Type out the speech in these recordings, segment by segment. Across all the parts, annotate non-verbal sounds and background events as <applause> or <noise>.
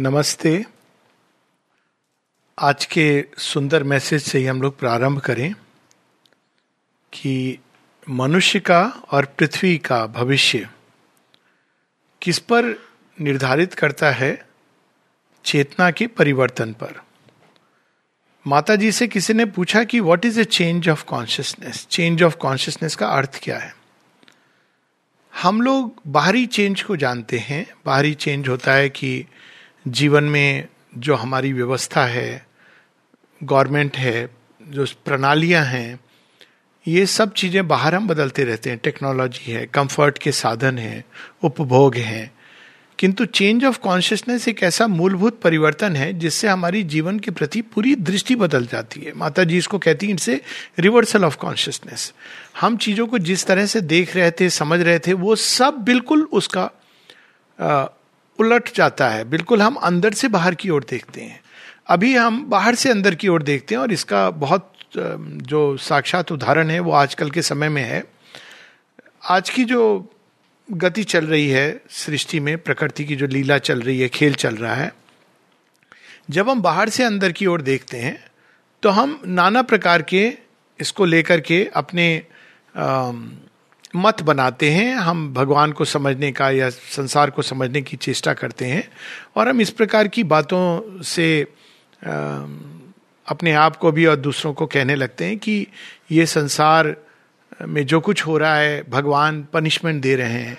नमस्ते। आज के सुंदर मैसेज से ही हम लोग प्रारंभ करें कि मनुष्य का और पृथ्वी का भविष्य किस पर निर्धारित करता है चेतना के परिवर्तन पर। माता जी से किसी ने पूछा कि what is a change of consciousness change of consciousness का अर्थ क्या है? हम लोग बाहरी चेंज को जानते हैं। बाहरी चेंज होता है कि जीवन में जो हमारी व्यवस्था है, गवर्नमेंट है, जो प्रणालियाँ हैं, ये सब चीज़ें बाहर हम बदलते रहते हैं। टेक्नोलॉजी है, कंफर्ट के साधन हैं, उपभोग हैं। किंतु चेंज ऑफ़ कॉन्शियसनेस एक ऐसा मूलभूत परिवर्तन है जिससे हमारी जीवन के प्रति पूरी दृष्टि बदल जाती है। माता जी इसको कहती हैं, इनसे रिवर्सल ऑफ़ कॉन्शियसनेस हम चीज़ों को जिस तरह से देख रहे थे, समझ रहे थे, वो सब बिल्कुल उसका उलट जाता है। बिल्कुल हम अंदर से बाहर की ओर देखते हैं। अभी हम बाहर से अंदर की ओर देखते हैं और इसका बहुत जो साक्षात उदाहरण है वो आजकल के समय में है। आज की जो गति चल रही है सृष्टि में, प्रकृति की जो लीला चल रही है, खेल चल रहा है, जब हम बाहर से अंदर की ओर देखते हैं तो हम नाना प्रकार के इसको लेकर के अपने मत बनाते हैं, हम भगवान को समझने का या संसार को समझने की चेष्टा करते हैं और हम इस प्रकार की बातों से अपने आप को भी और दूसरों को कहने लगते हैं कि ये संसार में जो कुछ हो रहा है, भगवान पनिशमेंट दे रहे हैं।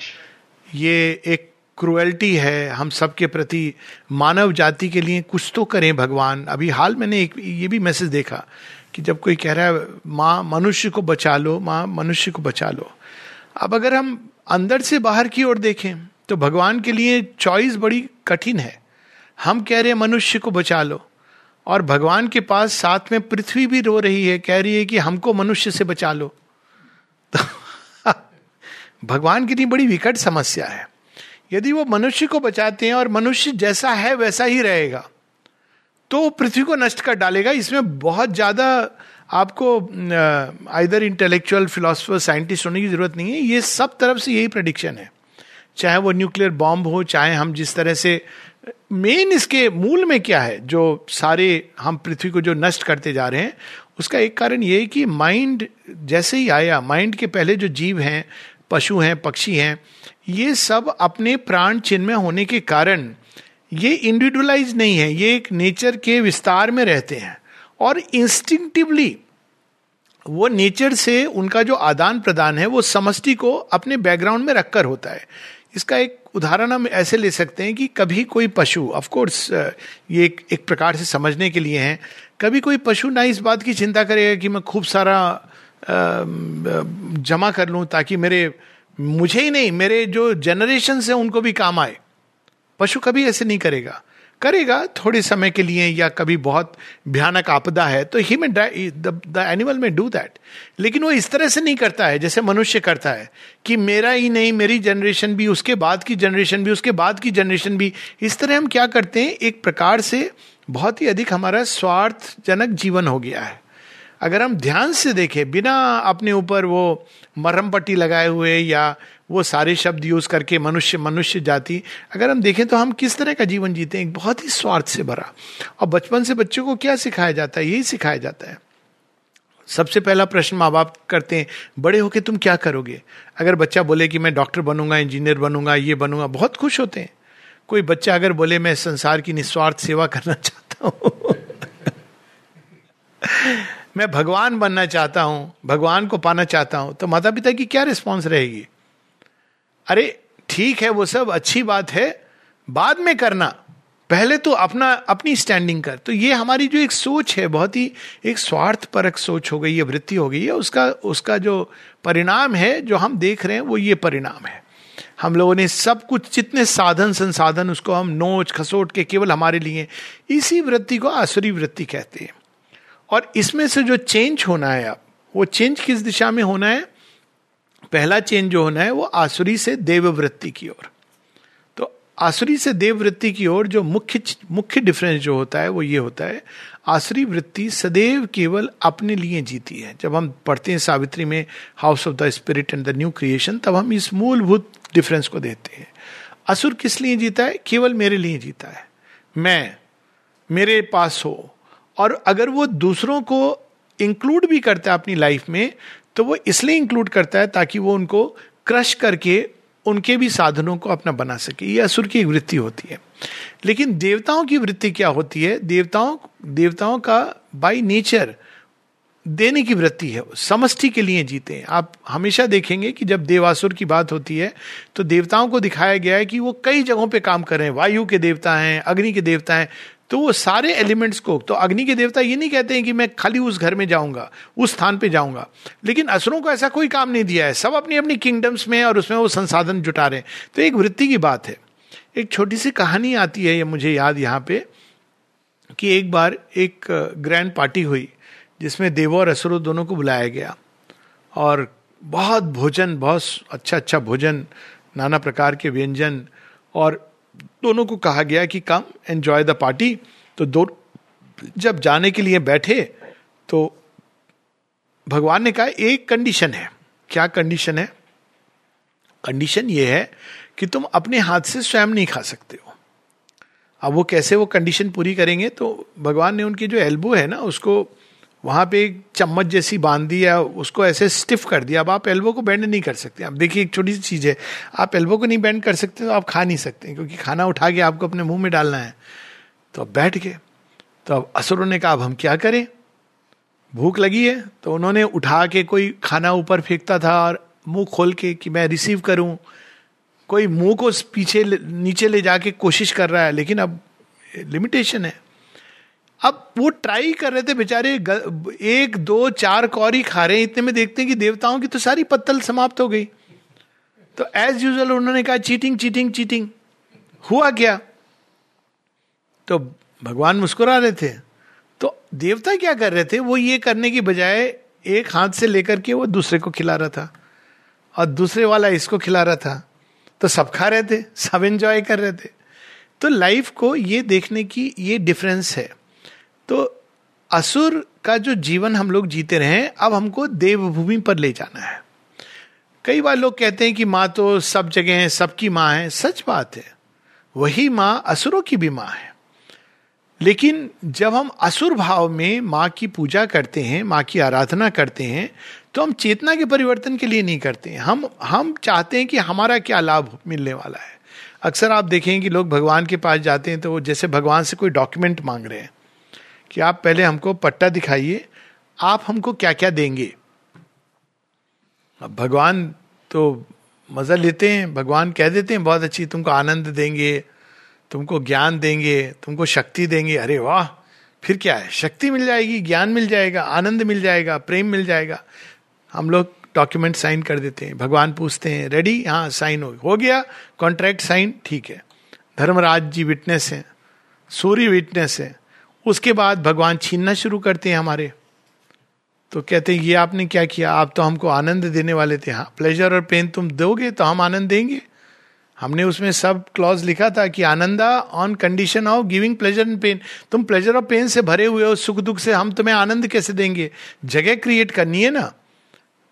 ये एक क्रुएल्टी है, हम सबके प्रति मानव जाति के लिए कुछ तो करें भगवान। अभी हाल मैंने एक, ये भी मैसेज देखा कि जब कोई कह रहा है, माँ, मनुष्य को बचा लो, माँ, मनुष्य को बचा लो। अब अगर हम अंदर से बाहर की ओर देखें तो भगवान के लिए चॉइस बड़ी कठिन है। हम कह रहे हैं, मनुष्य को बचा लो। और भगवान के पास साथ में पृथ्वी भी रो रही है, कह रही है कि हमको मनुष्य से बचा लो। <laughs> तो भगवान के लिए बड़ी विकट समस्या है। यदि वो मनुष्य को बचाते हैं और मनुष्य जैसा है, वैसा ही रहेगा तो पृथ्वी को नष्ट कर डालेगा। इसमें बहुत ज़्यादा आपको इधर इंटेलेक्चुअल फिलोसफर साइंटिस्ट होने की ज़रूरत नहीं है। ये सब तरफ़ से यही प्रडिक्शन है। चाहे वो न्यूक्लियर बॉम्ब हो, चाहे हम जिस तरह से मेन इसके मूल में क्या है, जो सारे हम पृथ्वी को जो नष्ट करते जा रहे हैं, उसका एक कारण ये है कि माइंड जैसे ही आया माइंड के पहले जो जीव हैं, पशु हैं, पक्षी हैं, ये सब अपने प्राण चिन्ह में होने के कारण ये इंडिविजुअलाइज नहीं है। ये एक नेचर के विस्तार में रहते हैं। और इंस्टिंक्टिवली वो नेचर से उनका जो आदान प्रदान है वो समष्टि को अपने बैकग्राउंड में रखकर होता है। इसका एक उदाहरण हम ऐसे ले सकते हैं कि कभी कोई पशु ऑफ़ कोर्स ये एक, एक प्रकार से समझने के लिए है कभी कोई पशु ना इस बात की चिंता करेगा कि मैं खूब सारा जमा कर लूँ ताकि मेरे मुझे ही नहीं मेरे जो जनरेशन है उनको भी काम आए। पशु कभी ऐसे नहीं करेगा। करेगा थोड़े समय के लिए या कभी बहुत भयानक आपदा है तो ही में द एनिमल में डू दैट लेकिन वो इस तरह से नहीं करता है, जैसे मनुष्य करता है, कि मेरा ही नहीं, मेरी जनरेशन भी, उसके बाद की जनरेशन भी, उसके बाद की जनरेशन भी, इस तरह हम क्या करते हैं? एक प्रकार से बहुत ही अधिक हमारा स्वार्थजनक जीवन हो गया है। अगर हम ध्यान से देखें, बिना अपने ऊपर वो मरम पट्टी लगाए हुए या वो सारे शब्द यूज़ करके मनुष्य मनुष्य जाति, अगर हम देखें तो हम किस तरह का जीवन जीते हैं? बहुत ही स्वार्थ से भरा। और बचपन से बच्चों को क्या सिखाया जाता है? यही सिखाया जाता है। सबसे पहला प्रश्न माँ बाप करते हैं, बड़े होके तुम क्या करोगे? अगर बच्चा बोले कि मैं डॉक्टर बनूँगा, इंजीनियर बनूँगा, ये बनूँगा, बहुत खुश होते हैं। कोई बच्चा अगर बोले, मैं संसार की निस्वार्थ सेवा करना चाहता हूँ। <laughs> मैं भगवान बनना चाहता हूँ, भगवान को पाना चाहता हूँ तो माता पिता की क्या रिस्पॉन्स रहेगी? अरे, ठीक है, वो सब अच्छी बात है, बाद में करना। पहले तो अपना, अपनी स्टैंडिंग कर। तो ये हमारी जो एक सोच है, बहुत ही एक स्वार्थ परक सोच हो गई है वृत्ति हो गई है, उसका उसका जो परिणाम है, जो हम देख रहे हैं, वो ये परिणाम है। हम लोगों ने सब कुछ, जितने साधन, संसाधन, उसको हम नोच, खसोट के केवल हमारे लिए, इसी वृत्ति को आसुरी वृत्ति कहते हैं। और इसमें से जो चेंज होना है अब, वो चेंज किस दिशा में होना है? पहला चेंज जो होना है वो आसुरी से देववृत्ति की ओर। तो आसुरी से देववृत्ति की ओर जो मुख्य मुख्य डिफरेंस जो होता है वो ये होता है, आसुरी वृत्ति सदैव केवल अपने लिए जीती है। जब हम पढ़ते हैं सावित्री में house of the spirit and the new creation तब हम इस मूलभूत डिफरेंस को देते हैं। असुर किस लिए जीता है? केवल मेरे लिए जीता है। मैं, मेरे पास हो। और अगर वो दूसरों को इंक्लूड भी करता है अपनी लाइफ में तो वो इसलिए इंक्लूड करता है ताकि वो उनको क्रश करके उनके भी साधनों को अपना बना सके। ये असुर की वृत्ति होती है। लेकिन देवताओं की वृत्ति क्या होती है? देवताओं देवताओं का बाय नेचर देने की वृत्ति है। समष्टि के लिए जीते हैं। आप हमेशा देखेंगे कि जब देवासुर की बात होती है तो देवताओं को दिखाया गया है कि वो कई जगहों पे काम कर रहे हैं। वायु के देवता हैं, अग्नि के देवता हैं। तो वो सारे एलिमेंट्स को तो अग्नि के देवता ये नहीं कहते हैं कि मैं खाली उस घर में जाऊँगा, उस स्थान पे जाऊँगा। लेकिन असुरों को ऐसा कोई काम नहीं दिया है। सब अपनी अपनी किंगडम्स में और उसमें वो संसाधन जुटा रहे हैं। तो एक वृत्ति की बात है। एक छोटी सी कहानी आती है, ये मुझे याद यहाँ पे, कि एक बार एक ग्रैंड पार्टी हुई, जिसमें देवो और असुरों दोनों को बुलाया गया। और बहुत भोजन, बहुत अच्छा अच्छा भोजन, नाना प्रकार के व्यंजन, और दोनों को कहा गया कि कम एंजॉय द पार्टी तो दो, जब जाने के लिए बैठे तो भगवान ने कहा, एक कंडीशन है। क्या कंडीशन है? कंडीशन ये है कि तुम अपने हाथ से स्वयं नहीं खा सकते हो। अब वो कैसे वो कंडीशन पूरी करेंगे? तो भगवान ने उनकी जो एल्बो है ना, उसको वहाँ पे एक चम्मच जैसी बाँध दी या उसको ऐसे स्टिफ कर दिया। अब आप एल्बो को बेंड नहीं कर सकते। अब देखिए, एक छोटी सी चीज़ है, आप एल्बो को नहीं बेंड कर सकते तो आप खा नहीं सकते, क्योंकि खाना उठा के आपको अपने मुँह में डालना है। तो अब बैठ गए। तो अब असुरों ने कहा, अब हम क्या करें? भूख लगी है? तो उन्होंने उठा के कोई खाना ऊपर फेंकता था और मुँह खोल के कि मैं रिसीव करूँ। कोई मुँह को पीछे नीचे ले जाके कोशिश कर रहा है, लेकिन अब लिमिटेशन है। अब वो ट्राई कर रहे थे बेचारे एक, दो, चार कौरी खा रहे हैं। इतने में देखते हैं कि देवताओं की तो सारी पत्तल समाप्त हो गई। तो एज यूजल उन्होंने कहा चीटिंग चीटिंग चीटिंग हुआ क्या? तो भगवान मुस्कुरा रहे थे। तो देवता क्या कर रहे थे? वो ये करने की बजाय एक हाथ से लेकर के वो दूसरे को खिला रहा था। और दूसरे वाला इसको खिला रहा था। तो सब खा रहे थे, सब एंजॉय कर रहे थे। तो लाइफ को ये देखने की ये डिफरेंस है। तो असुर का जो जीवन हम लोग जीते रहे अब हमको देवभूमि पर ले जाना है। कई बार लोग कहते हैं कि माँ तो सब जगह है, सबकी माँ है। सच बात है। वही माँ असुरों की भी माँ है। लेकिन जब हम असुर भाव में माँ की पूजा करते हैं, माँ की आराधना करते हैं तो हम चेतना के परिवर्तन के लिए नहीं करते हैं। हम हम चाहते हैं कि हमारा क्या लाभ मिलने वाला है। अक्सर आप देखें कि लोग भगवान के पास जाते हैं तो जैसे भगवान से कोई डॉक्यूमेंट मांग रहे हैं। कि आप पहले हमको पट्टा दिखाइए, आप हमको क्या क्या देंगे? अब भगवान तो मज़ा लेते हैं, भगवान कह देते हैं, बहुत अच्छी, तुमको आनंद देंगे, तुमको ज्ञान देंगे, तुमको शक्ति देंगे। अरे वाह, फिर क्या है? शक्ति मिल जाएगी, ज्ञान मिल जाएगा, आनंद मिल जाएगा, प्रेम मिल जाएगा। हम लोग डॉक्यूमेंट साइन कर देते हैं, भगवान पूछते हैं रेडी हाँ साइन हो हो गया कॉन्ट्रैक्ट साइन, ठीक है। धर्मराज जी विटनेस है सूर्य विटनेस है उसके बाद भगवान छीनना शुरू करते हैं हमारे। तो कहते हैं, ये आपने क्या किया? आप तो हमको आनंद देने वाले थे। हाँ प्लेजर और पेन तुम दोगे तो हम आनंद देंगे। हमने उसमें सब क्लॉज लिखा था कि Ananda on condition of giving pleasure and pain तुम प्लेजर और पेन से भरे हुए हो, सुख दुख से हम तुम्हें आनंद कैसे देंगे? जगह क्रिएट करनी है ना?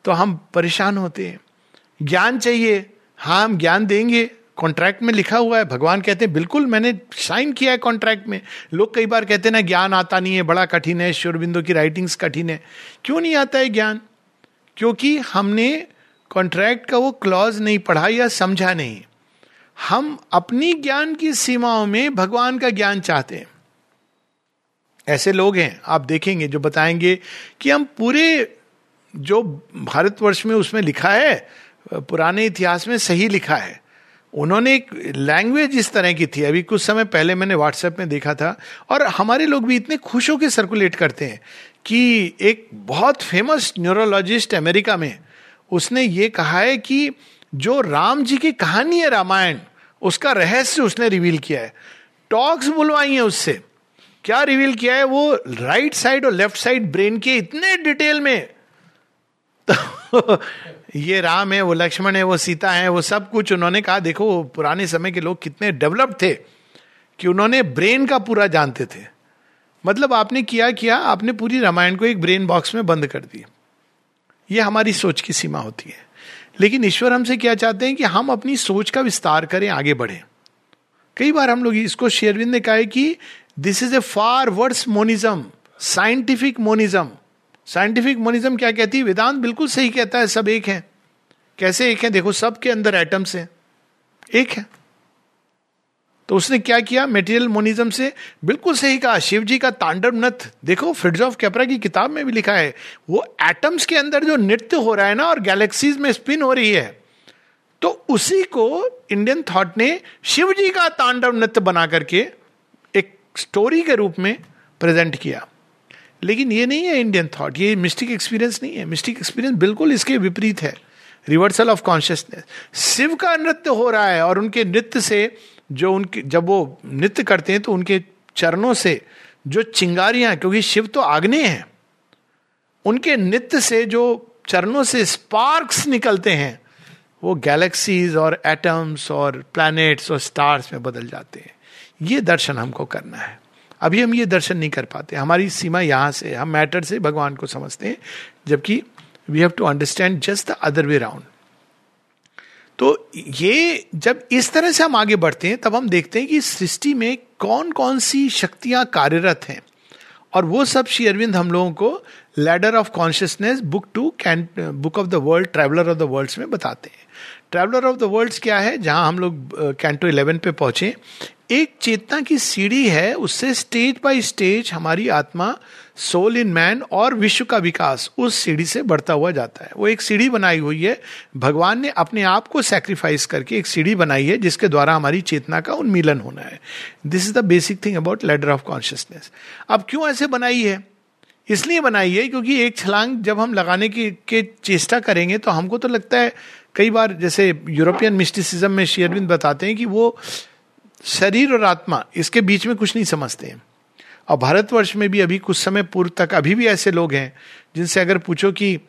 तो हम परेशान होते हैं। ज्ञान चाहिए। हाँ हम ज्ञान देंगे। कॉन्ट्रैक्ट में लिखा हुआ है, भगवान कहते हैं, बिल्कुल, मैंने साइन किया है कॉन्ट्रैक्ट में. लोग कई बार कहते हैं ना, ज्ञान आता नहीं है, बड़ा कठिन है, शोरबिंदो की राइटिंग्स कठिन है. क्यों नहीं आता है ज्ञान? क्योंकि हमने कॉन्ट्रैक्ट का वो क्लॉज नहीं पढ़ा या समझा नहीं। हम अपनी ज्ञान की सीमाओं में भगवान का ज्ञान चाहते हैं। ऐसे लोग हैं, आप देखेंगे, जो बताएँगे कि हम पूरे जो भारतवर्ष में उसमें लिखा है, पुराने इतिहास में सही लिखा है। उन्होंने एक लैंग्वेज इस तरह की थी। अभी कुछ समय पहले मैंने व्हाट्सएप में देखा था और हमारे लोग भी इतने खुश होकर सर्कुलेट करते हैं कि एक बहुत फ़ेमस न्यूरोलॉजिस्ट अमेरिका में उसने ये कहा है कि जो राम जी की कहानी है रामायण, उसका रहस्य उसने रिवील किया है। टॉक्स बुलवाई है उससे। क्या रिवील किया है? वो राइट साइड और लेफ़्ट साइड ब्रेन के इतने डिटेल में। <laughs> तो ये राम है, वो लक्ष्मण है, वो सीता है, वो सब कुछ उन्होंने कहा, देखो, पुराने समय के लोग कितने डेवलप थे कि उन्होंने ब्रेन का पूरा जानते थे। मतलब आपने किया किया, आपने पूरी रामायण को एक ब्रेन बॉक्स में बंद कर दिया। ये हमारी सोच की सीमा होती है। लेकिन ईश्वर हमसे क्या चाहते हैं कि हम अपनी सोच का विस्तार करें, आगे बढ़े। कई बार हम लोग इसको शेयरविंद ने कहा है कि this is a far words monism scientific monism scientific monism क्या कहती है? वेदांत बिल्कुल सही कहता है, सब एक है। कैसे एक है? देखो सब के अंदर एटम्स हैं। एक है। तो उसने क्या किया? मेटेरियल मोनिज्म से बिल्कुल सही कहा। शिव जी का तांडव नथ देखो फ्रिड्स ऑफ़ कैपरा की किताब में भी लिखा है, वो एटम्स के अंदर जो नृत्य हो रहा है ना, और गैलेक्सीज में स्पिन हो रही है तो उसी को इंडियन थॉट ने शिव जी का तांडव नृत्य बना करके एक स्टोरी के रूप में प्रेजेंट किया। लेकिन ये नहीं है इंडियन थॉट ये मिस्टिक एक्सपीरियंस नहीं है. मिस्टिक एक्सपीरियंस बिल्कुल इसके विपरीत है. रिवर्सल ऑफ़ कॉन्शियसनेस शिव का नृत्य हो रहा है और उनके नृत्य से जो उनके, जब वो नृत्य करते हैं तो उनके चरणों से जो चिंगारियाँ क्योंकि शिव तो आग्ने हैं, उनके नृत्य से जो चरणों से स्पार्क्स निकलते हैं, वो गैलेक्सीज और एटम्स और प्लैनेट्स और स्टार्स में बदल जाते हैं. ये दर्शन हमको करना है. अभी हम ये दर्शन नहीं कर पाते। हमारी सीमा यहाँ से हम मैटर से भगवान को समझते हैं, जबकि we have to understand just the other way round तो ये जब इस तरह से हम आगे बढ़ते हैं, तब हम देखते हैं कि सृष्टि में कौन कौन सी शक्तियाँ कार्यरत हैं। और वो सब श्री अरविंद हम लोगों को ladder of consciousness book two can book of the world traveller of the worlds में बताते हैं। ट्रेवलर ऑफ़ द वर्ल्ड्स क्या है? जहाँ हम लोग कैंटो इलेवन पे पहुँचे। एक चेतना की सीढ़ी है, उससे स्टेज बाय स्टेज हमारी आत्मा सोल इन मैन और विश्व का विकास उस सीढ़ी से बढ़ता हुआ जाता है। वो एक सीढ़ी बनाई हुई है। भगवान ने अपने आप को सेक्रीफाइस करके एक सीढ़ी बनाई है, जिसके द्वारा हमारी चेतना का उन्मीलन होना है। This is the basic thing about ladder of consciousness अब क्यों ऐसे बनाई है? इसलिए बनाई है क्योंकि एक छलांग जब हम लगाने की, के चेष्टा करेंगे तो हमको तो लगता है, कई बार जैसे यूरोपियन मिस्टिसिज्म में शेयरविंद बताते हैं कि वो शरीर और आत्मा, इसके बीच में कुछ नहीं समझते हैं। और भारतवर्ष में भी अभी कुछ समय पूर्व तक अभी भी ऐसे लोग हैं, जिनसे अगर पूछो कि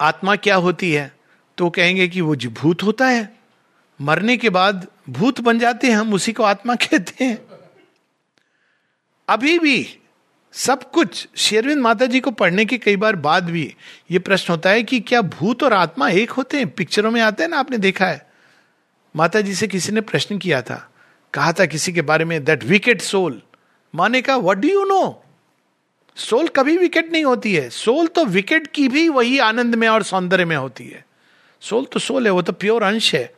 आत्मा क्या होती है तो कहेंगे कि वो भूत होता है। मरने के बाद भूत बन जाते हैं, हम उसी को आत्मा कहते हैं। अभी भी सब कुछ, शेरविंद माता जी को पढ़ने के कई बार बाद भी ये प्रश्न होता है कि क्या भूत और आत्मा एक होते हैं? पिक्चरों में आते हैं ना, आपने देखा है। माता जी से किसी ने प्रश्न किया था। कहा था किसी के बारे में दैट विकेट सोल माने का what do you know soul कभी विकेट नहीं होती है। सोल तो विकेट की भी वही आनंद में और सौंदर्य में होती है। सोल तो सोल है, वो तो प्योर अंश है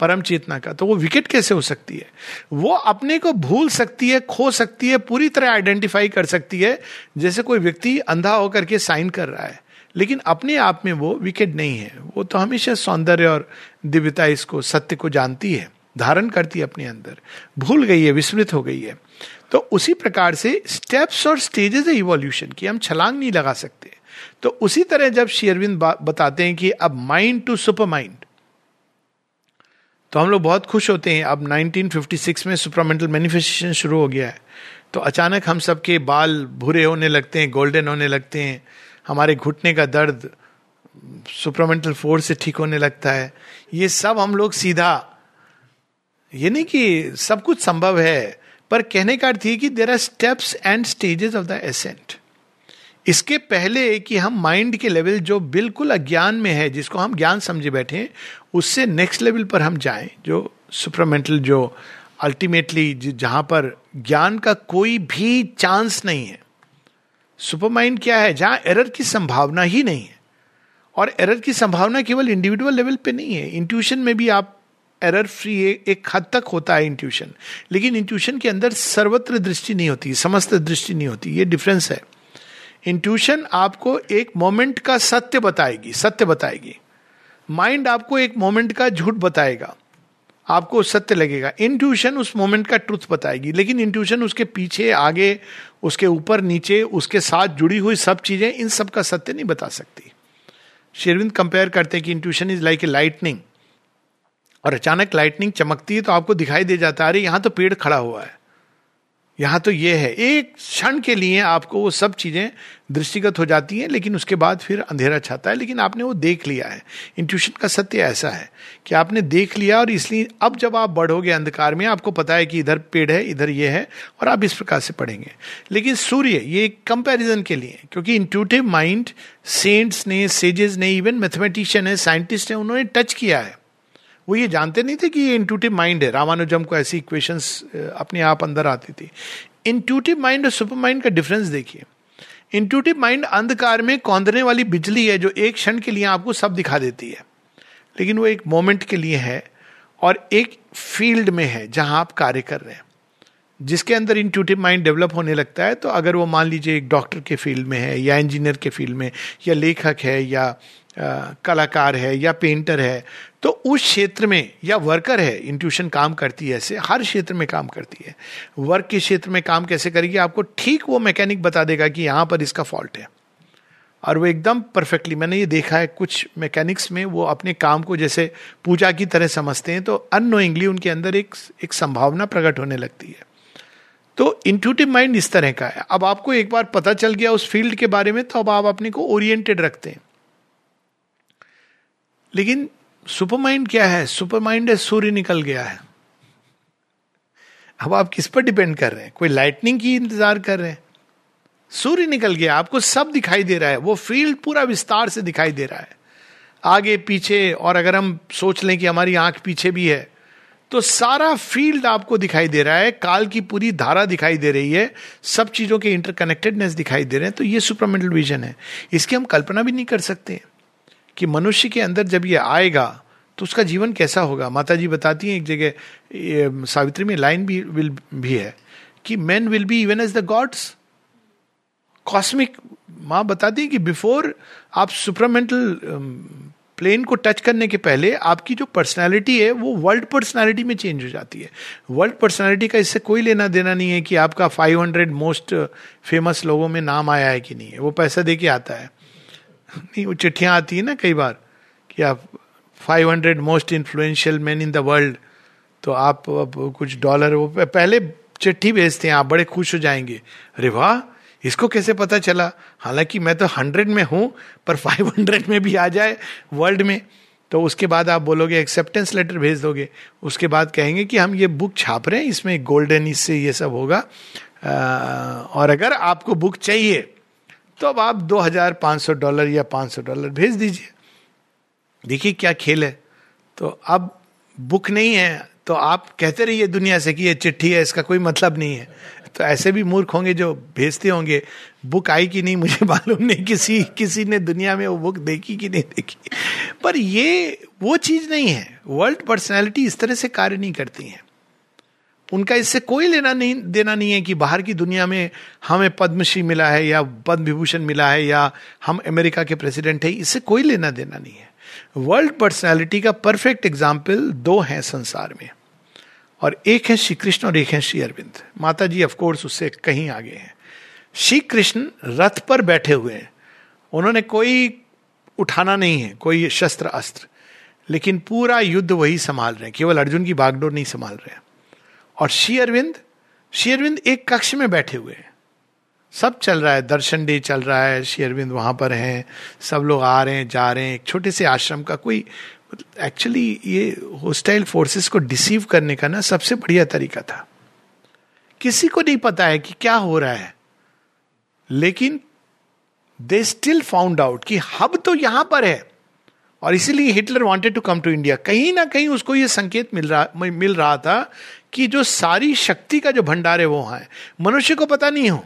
परम चेतना का। तो वो विकेट कैसे हो सकती है? वो अपने को भूल सकती है, खो सकती है, पूरी तरह आइडेंटिफाई कर सकती है, जैसे कोई व्यक्ति अंधा होकर के साइन कर रहा है। लेकिन अपने आप में वो विकेट नहीं है। वो तो हमेशा सौंदर्य और दिव्यता इसको, सत्य को जानती है। धारण करती है अपने अंदर। भूल गई है, विस्मृत हो गई है। तो उसी प्रकार से स्टेप्स और स्टेजेस है इवोल्यूशन की, हम छलांग नहीं लगा सकते। तो उसी तरह जब शेयरविंद बताते हैं कि अब माइंड टू सुपर माइंड तो हम लोग बहुत खुश होते हैं, अब 1956 में सुपरमेंटल मैनिफेस्टेशन शुरू हो गया है। तो अचानक हम सबके बाल भूरे होने लगते हैं गोल्डन होने लगते हैं। हमारे घुटने का दर्द, सुपरमेंटल फोर्स से ठीक होने लगता है। ये सब हम लोग सीधा ये नहीं कि सब कुछ संभव है, पर कहने का अर्थ ये कि there are steps and stages of the ascent इसके पहले कि हम माइंड के लेवल जो बिल्कुल अज्ञान में है, जिसको हम ज्ञान समझे बैठे उससे नेक्स्ट लेवल पर हम जाएँ, जो सुपरमेंटल जो अल्टीमेटली जहाँ पर ज्ञान का कोई भी चांस नहीं है। सुपर माइंड क्या है? जहाँ एरर की संभावना ही नहीं है। और एरर की संभावना केवल इंडिविजुअल लेवल पे नहीं है इंट्यूशन में भी आप एरर फ्री एक हद तक होता है इंट्यूशन लेकिन इंट्यूशन के अंदर सर्वत्र दृष्टि नहीं होती, समस्त दृष्टि नहीं होती, ये डिफरेंस है. इंट्यूशन आपको एक मोमेंट का सत्य बताएगी सत्य बताएगी. माइंड आपको एक मोमेंट का झूठ बताएगा, आपको सत्य लगेगा. इंट्यूशन उस मोमेंट का ट्रुथ बताएगी, लेकिन इंट्यूशन उसके पीछे, आगे, उसके ऊपर, नीचे, उसके साथ जुड़ी हुई सब चीज़ें इन सब का सत्य नहीं बता सकती. शेरविंद कंपेयर करते कि intuition is like a lightning और अचानक लाइटनिंग चमकती है तो आपको दिखाई दे जाता है, अरे, यहाँ तो पेड़ खड़ा हुआ है। यहाँ तो ये है। एक क्षण के लिए आपको वो सब चीज़ें दृष्टिगत हो जाती हैं, लेकिन उसके बाद फिर अंधेरा छाता है, लेकिन आपने वो देख लिया है। इंट्यूशन का सत्य ऐसा है कि आपने देख लिया और इसलिए अब जब आप बढ़ोगे अंधकार में, आपको पता है कि इधर पेड़ है, इधर ये है, और आप इस प्रकार से पढ़ेंगे। लेकिन सूर्य, ये कंपैरिजन के लिए, क्योंकि इंट्यूटिव माइंड सेंट्स ने सेजेस ने इवन मैथमेटिशियन है साइंटिस्ट है, उन्होंने टच किया है। वो ये जानते नहीं थे कि ये इंटूटिव माइंड है। रामानुजम को ऐसी इक्वेशंस अपने आप अंदर आती थी। इंटूटिव माइंड और सुपर माइंड का डिफरेंस देखिए। इंटूटिव माइंड अंधकार में कौंधने वाली बिजली है जो एक क्षण के लिए आपको सब दिखा देती है। लेकिन वो एक मोमेंट के लिए है और एक फ़ील्ड में है जहाँ आप कार्य कर रहे हैं। जिसके अंदर इंट्यूटिव माइंड डेवलप होने लगता है तो अगर वो मान लीजिए एक डॉक्टर के फ़ील्ड में है या इंजीनियर के फ़ील्ड में, या लेखक है या कलाकार है या पेंटर है तो उस क्षेत्र में या वर्कर है इंट्यूशन काम करती है ऐसे, हर क्षेत्र में काम करती है। वर्क के क्षेत्र में काम कैसे करेगी? आपको ठीक वो मैकेनिक बता देगा कि यहाँ पर इसका फॉल्ट है। और वो एकदम परफेक्टली मैंने ये देखा है कुछ मैकेनिक्स में वो अपने काम को जैसे पूजा की तरह समझते हैं तो अनोइंगली उनके अंदर एक एक संभावना प्रकट होने लगती है। तो इंट्यूटिव माइंड इस तरह का है। अब आपको एक बार पता चल गया उस फ़ील्ड के बारे में तो अब आप अपने को ओरिएंटेड रखते हैं। लेकिन सुपर माइंड क्या है? सुपर माइंड है, सूर्य निकल गया है। अब आप किस पर डिपेंड कर रहे हैं? कोई लाइटनिंग की इंतज़ार कर रहे हैं? सूर्य निकल गया, आपको सब दिखाई दे रहा है। वो फ़ील्ड पूरा विस्तार से दिखाई दे रहा है। आगे, पीछे, और अगर हम सोच लें कि हमारी आँख पीछे भी है तो सारा फ़ील्ड आपको दिखाई दे रहा है। काल की पूरी धारा दिखाई दे रही है। सब चीज़ों के इंटरकनेक्टेडनेस दिखाई दे रहे हैं। तो ये सुपरमेंटल विजन है। इसकी हम कल्पना भी नहीं कर सकते। कि मनुष्य के अंदर जब ये आएगा तो उसका जीवन कैसा होगा? माता जी बताती हैं एक जगह सावित्री में लाइन भी विल भी है कि man will be even as the gods cosmic माँ बताती है कि बिफोर आप सुपरमेंटल प्लेन को टच करने के पहले आपकी जो पर्सनैलिटी है, वो वर्ल्ड पर्सनैलिटी में चेंज हो जाती है। वर्ल्ड पर्सनैलिटी का इससे कोई लेना देना नहीं है कि आपका 500 मोस्ट फ़ेमस लोगों में नाम आया है कि नहीं है। वो पैसा दे के आता है। नहीं वो चिट्ठियाँ आती है ना कई बार कि आप 500 most influential man in the world तो आप कुछ डॉलर वो पहले चिट्ठी भेजते हैं आप बड़े खुश हो जाएँगे। अरे वाह इसको कैसे पता चला? हालाँकि मैं तो हंड्रेड में हूँ पर फाइव हंड्रेड में भी आ जाए वर्ल्ड में तो उसके बाद आप बोलोगे एक्सेप्टेंस लेटर भेज दोगे। उसके बाद कहेंगे कि हम ये बुक छाप रहे हैं इसमें गोल्डन इससे ये सब होगा। आ, और अगर आपको बुक चाहिए तो अब आप दो हज़ार पाँच सौ डॉलर या पाँच सौ डॉलर भेज दीजिए। देखिए क्या खेल है। तो अब बुक नहीं है तो आप कहते रहिए दुनिया से कि ये चिट्ठी है, इसका कोई मतलब नहीं है। तो ऐसे भी मूर्ख होंगे जो भेजते होंगे, बुक आई कि नहीं मुझे <laughs> मालूम नहीं किसी किसी ने दुनिया में वो बुक देखी कि नहीं देखी। पर ये, वो चीज़ नहीं है। वर्ल्ड पर्सनैलिटी इस तरह से कार्य नहीं करती है। उनका इससे कोई लेना नहीं, देना नहीं है कि बाहर की दुनिया में हमें पद्मश्री मिला है या पद्म विभूषण मिला है या हम अमेरिका के प्रेसिडेंट है, इससे कोई लेना देना नहीं है। वर्ल्ड पर्सनैलिटी का परफेक्ट एग्ज़ाम्पल दो हैं संसार में। और एक है श्री कृष्ण और एक है श्री अरविंद। माता जी ऑफकोर्स उससे कहीं आगे हैं। श्री कृष्ण रथ पर बैठे हुए हैं। उन्होंने कोई उठाना नहीं है, कोई शस्त्र अस्त्र लेकिन पूरा युद्ध वही संभाल रहे हैं। केवल अर्जुन की बागडोर नहीं संभाल रहे हैं। और श्री अरविंद श्री अरविंद एक कक्ष में बैठे हुए हैं। सब चल रहा है, दर्शन डे चल रहा है, श्री अरविंद वहाँ पर हैं, सब लोग आ रहे हैं, जा रहे हैं, एक छोटे से आश्रम का कोई एक्चुअली ये होस्टाइल फोर्सेस को डिसीव करने का ना सबसे बढ़िया तरीका था। किसी को नहीं पता है कि क्या हो रहा है, लेकिन दे स्टिल फाउंड आउट कि हब तो यहाँ पर है, और इसीलिए Hitler wanted to come to India कहीं ना कहीं उसको ये संकेत मिल रहा मिल रहा था कि जो सारी शक्ति का जो भंडार है वो वहाँ है, मनुष्य को पता नहीं हो।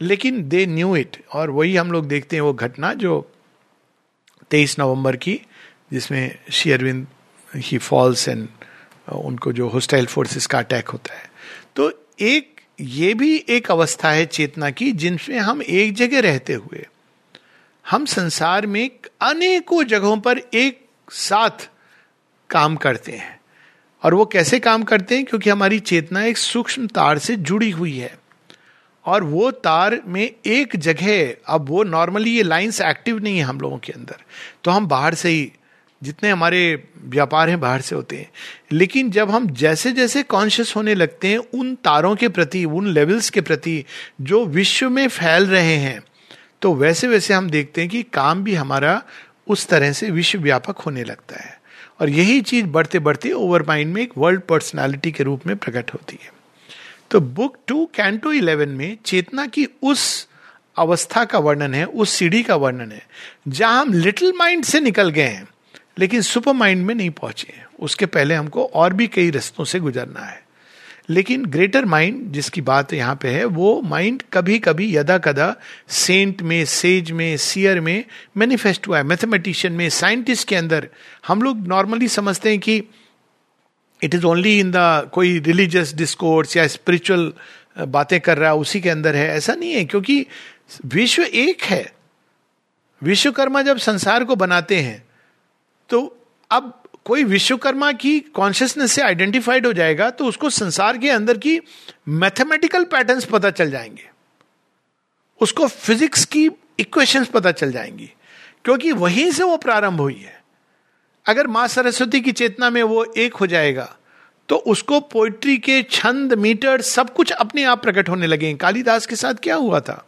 लेकिन दे न्यू इट और वही हम लोग देखते हैं वो घटना जो तेईस नवंबर की, जिसमें श्री अरविंद ही फॉल्स एंड उनको जो होस्टाइल फोर्सेस का अटैक होता है। तो एक, ये भी एक अवस्था है चेतना की, जिनमें हम एक जगह रहते हुए, हम संसार में अनेकों जगहों पर एक साथ काम करते हैं। और वो कैसे काम करते हैं? क्योंकि हमारी चेतना एक सूक्ष्म तार से जुड़ी हुई है। और वो तार में एक जगह, अब वो नॉर्मली ये लाइंस एक्टिव नहीं है हम लोगों के अंदर। तो हम बाहर से ही, जितने हमारे व्यापार हैं, बाहर से होते हैं। लेकिन जब हम जैसे जैसे कॉन्शियस होने लगते हैं, उन तारों के प्रति, उन लेवल्स के प्रति जो विश्व में फैल रहे हैं तो वैसे वैसे हम देखते हैं कि काम भी हमारा उस तरह से विश्व व्यापक होने लगता है। और यही चीज़ बढ़ते बढ़ते ओवर माइंड में एक वर्ल्ड पर्सनालिटी के रूप में प्रकट होती है। तो बुक टू कैंटो इलेवन में चेतना की उस अवस्था का वर्णन है, उस सीढ़ी का वर्णन है, जहाँ हम लिटिल माइंड से निकल गए हैं, लेकिन सुपर माइंड में नहीं पहुँचे उसके पहले हमको और भी कई रस्तों से गुजरना है। लेकिन ग्रेटर माइंड जिसकी बात यहाँ पे है, वो माइंड कभी कभी यदा कदा सेंट में सेज में सियर में मैनिफेस्ट हुआ है। मैथमेटिशियन में साइंटिस्ट के अंदर, हम लोग नॉर्मली समझते हैं कि it is only in the कोई रिलीजियस डिस्कोर्स या स्पिरिचुअल बातें कर रहा है, उसी के अंदर है। ऐसा नहीं है, क्योंकि विश्व एक है। विश्वकर्मा जब संसार को बनाते हैं तो अब कोई विश्वकर्मा की कॉन्शियसनेस से आइडेंटिफाइड हो जाएगा तो उसको संसार के अंदर की मैथमेटिकल पैटर्न्स पता चल जाएँगे। उसको फिजिक्स की इक्वेशंस पता चल जाएँगी, क्योंकि वहीं से वो प्रारंभ हुई है। अगर माँ सरस्वती की चेतना में वो एक हो जाएगा तो उसको पोइट्री के छंद मीटर सब कुछ अपने आप प्रकट होने लगे कालिदास के साथ क्या हुआ था?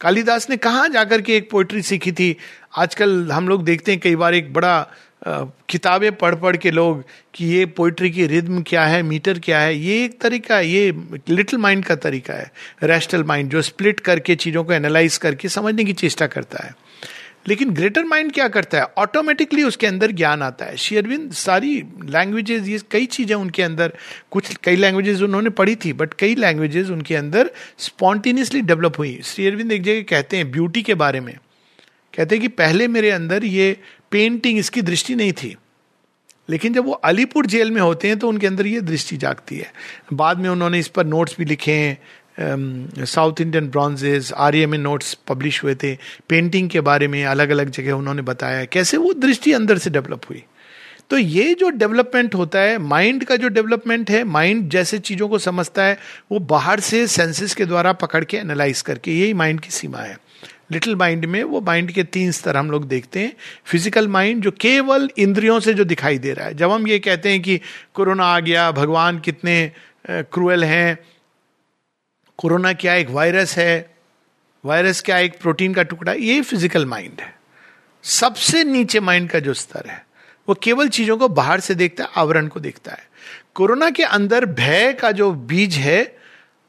कालिदास ने कहा जाकर के एक पोइट्री सीखी थी? आजकल हम लोग देखते हैं, कई बार एक बड़ा किताबें पढ़ पढ़ के लोग कि ये पोइट्री की रिद्म क्या है मीटर क्या है, ये एक तरीका है, ये लिटिल माइंड का तरीका है रैशनल माइंड जो स्प्लिट करके चीज़ों को एनालाइज करके समझने की चेष्टा करता है। लेकिन ग्रेटर माइंड क्या करता है? ऑटोमेटिकली उसके अंदर ज्ञान आता है। शेयरविंद सारी लैंग्वेजेस ये कई चीज़ें उनके अंदर, कुछ कई लैंग्वेजेस उन्होंने पढ़ी थी बट कई लैंग्वेजेस उनके अंदर स्पॉन्टेनियसली डेवलप हुई। श्री अरविंद एक जगह कहते हैं ब्यूटी के बारे में। कहते हैं कि पहले मेरे अंदर ये पेंटिंग इसकी दृष्टि नहीं थी। लेकिन जब वो अलीपुर जेल में होते हैं तो उनके अंदर ये दृष्टि जागती है। बाद में उन्होंने इस पर नोट्स भी लिखे हैं साउथ इंडियन ब्रॉन्जेस आर्य में नोट्स पब्लिश हुए थे। पेंटिंग के बारे में अलग अलग जगह उन्होंने बताया कैसे वो दृष्टि अंदर से डेवलप हुई? तो ये जो डेवलपमेंट होता है माइंड का जो डेवलपमेंट है माइंड जैसे चीज़ों को समझता है, वो बाहर से सेंसेस के द्वारा पकड़ के एनालाइज करके यही माइंड की सीमा है। लिटिल माइंड में, वो माइंड के तीन स्तर हम लोग देखते हैं। फ़िज़िकल माइंड जो केवल इंद्रियों से जो दिखाई दे रहा है। जब हम ये कहते हैं कि कोरोना आ गया, भगवान कितने क्रूएल हैं, कोरोना क्या एक वायरस है, वायरस क्या एक प्रोटीन का टुकड़ा, ये फ़िज़िकल माइंड है। सबसे नीचे माइंड का जो स्तर है, वो केवल चीज़ों को बाहर से देखता है, आवरण को देखता है। कोरोना के अंदर भय का जो बीज है,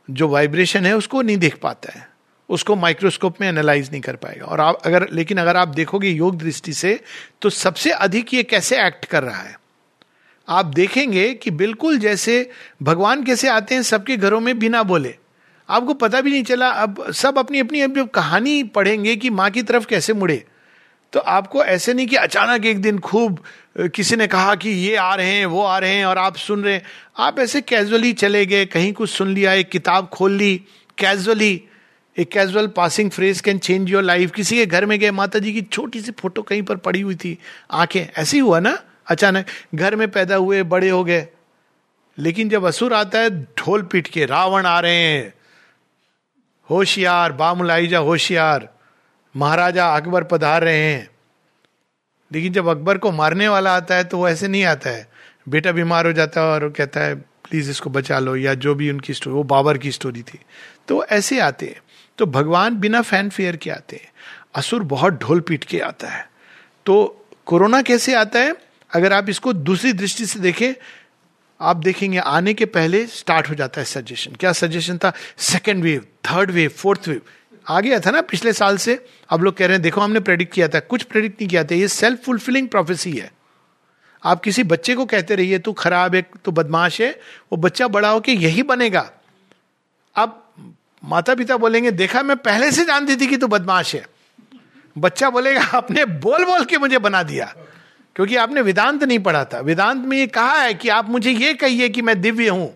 जो वाइब्रेशन है, उसको नहीं देख पाता है। उसको माइक्रोस्कोप में एनालाइज नहीं कर पाएगा। और आप अगर, लेकिन अगर आप देखोगे योग दृष्टि से तो सबसे अधिक ये कैसे एक्ट कर रहा है? आप देखेंगे कि बिल्कुल जैसे भगवान कैसे आते हैं, सबके घरों में बिना बोले। आपको पता भी नहीं चला, अब सब अपनी अपनी अब जब कहानी पढ़ेंगे कि माँ की तरफ़ कैसे मुड़े। तो आपको ऐसे नहीं कि अचानक एक दिन खूब किसी ने कहा कि ये आ रहे हैं, वो आ रहे हैं और आप सुन रहे हैं। आप ऐसे कैजुअली चले गए, कहीं कुछ सुन लिया, एक किताब खोल ली कैजुअली एक casual passing phrase can change your life किसी के घर में गए माता जी की छोटी सी फ़ोटो कहीं पर पड़ी हुई थी, आँखें, ऐसे ही हुआ ना? अचानक घर में पैदा हुए, बड़े हो गए। लेकिन जब असुर आता है, ढोल पीट के, रावण आ रहे हैं। होशियार बामुलाइजा होशियार। महाराजा अकबर पधार रहे हैं। लेकिन जब अकबर को मारने वाला आता है तो वो ऐसे नहीं आता है। बेटा बीमार हो जाता है और वो कहता है, प्लीज़ इसको बचा लो, या जो भी उनकी स्टोरी वो बाबर की स्टोरी थी। तो ऐसे आते हैं। तो भगवान बिना फ़ैन फेयर के आते हैं। असुर बहुत ढोल पीट के आता है। तो कोरोना कैसे आता है? अगर आप इसको दूसरी दृष्टि से देखें, आप देखेंगे आने के पहले स्टार्ट हो जाता है सजेशन क्या सजेशन था? Second wave third wave fourth wave आ गया था ना पिछले साल से। अब लोग कह रहे हैं, देखो हमने प्रेडिक्ट किया था। कुछ प्रेडिक्ट नहीं किया था। ये सेल्फ फुलफिलिंग प्रोफेसी है। आप किसी बच्चे को कहते रहिए, तू खराब है, तू बदमाश है। वो बच्चा बड़ा होके यही बनेगा। अब माता पिता बोलेंगे, देखा, मैं पहले से जानती थी कि तू बदमाश है। बच्चा बोलेगा, आपने बोल बोल के मुझे बना दिया, क्योंकि आपने वेदांत नहीं पढ़ा था। वेदांत में ये कहा है कि आप मुझे ये कहिए कि मैं दिव्य हूँ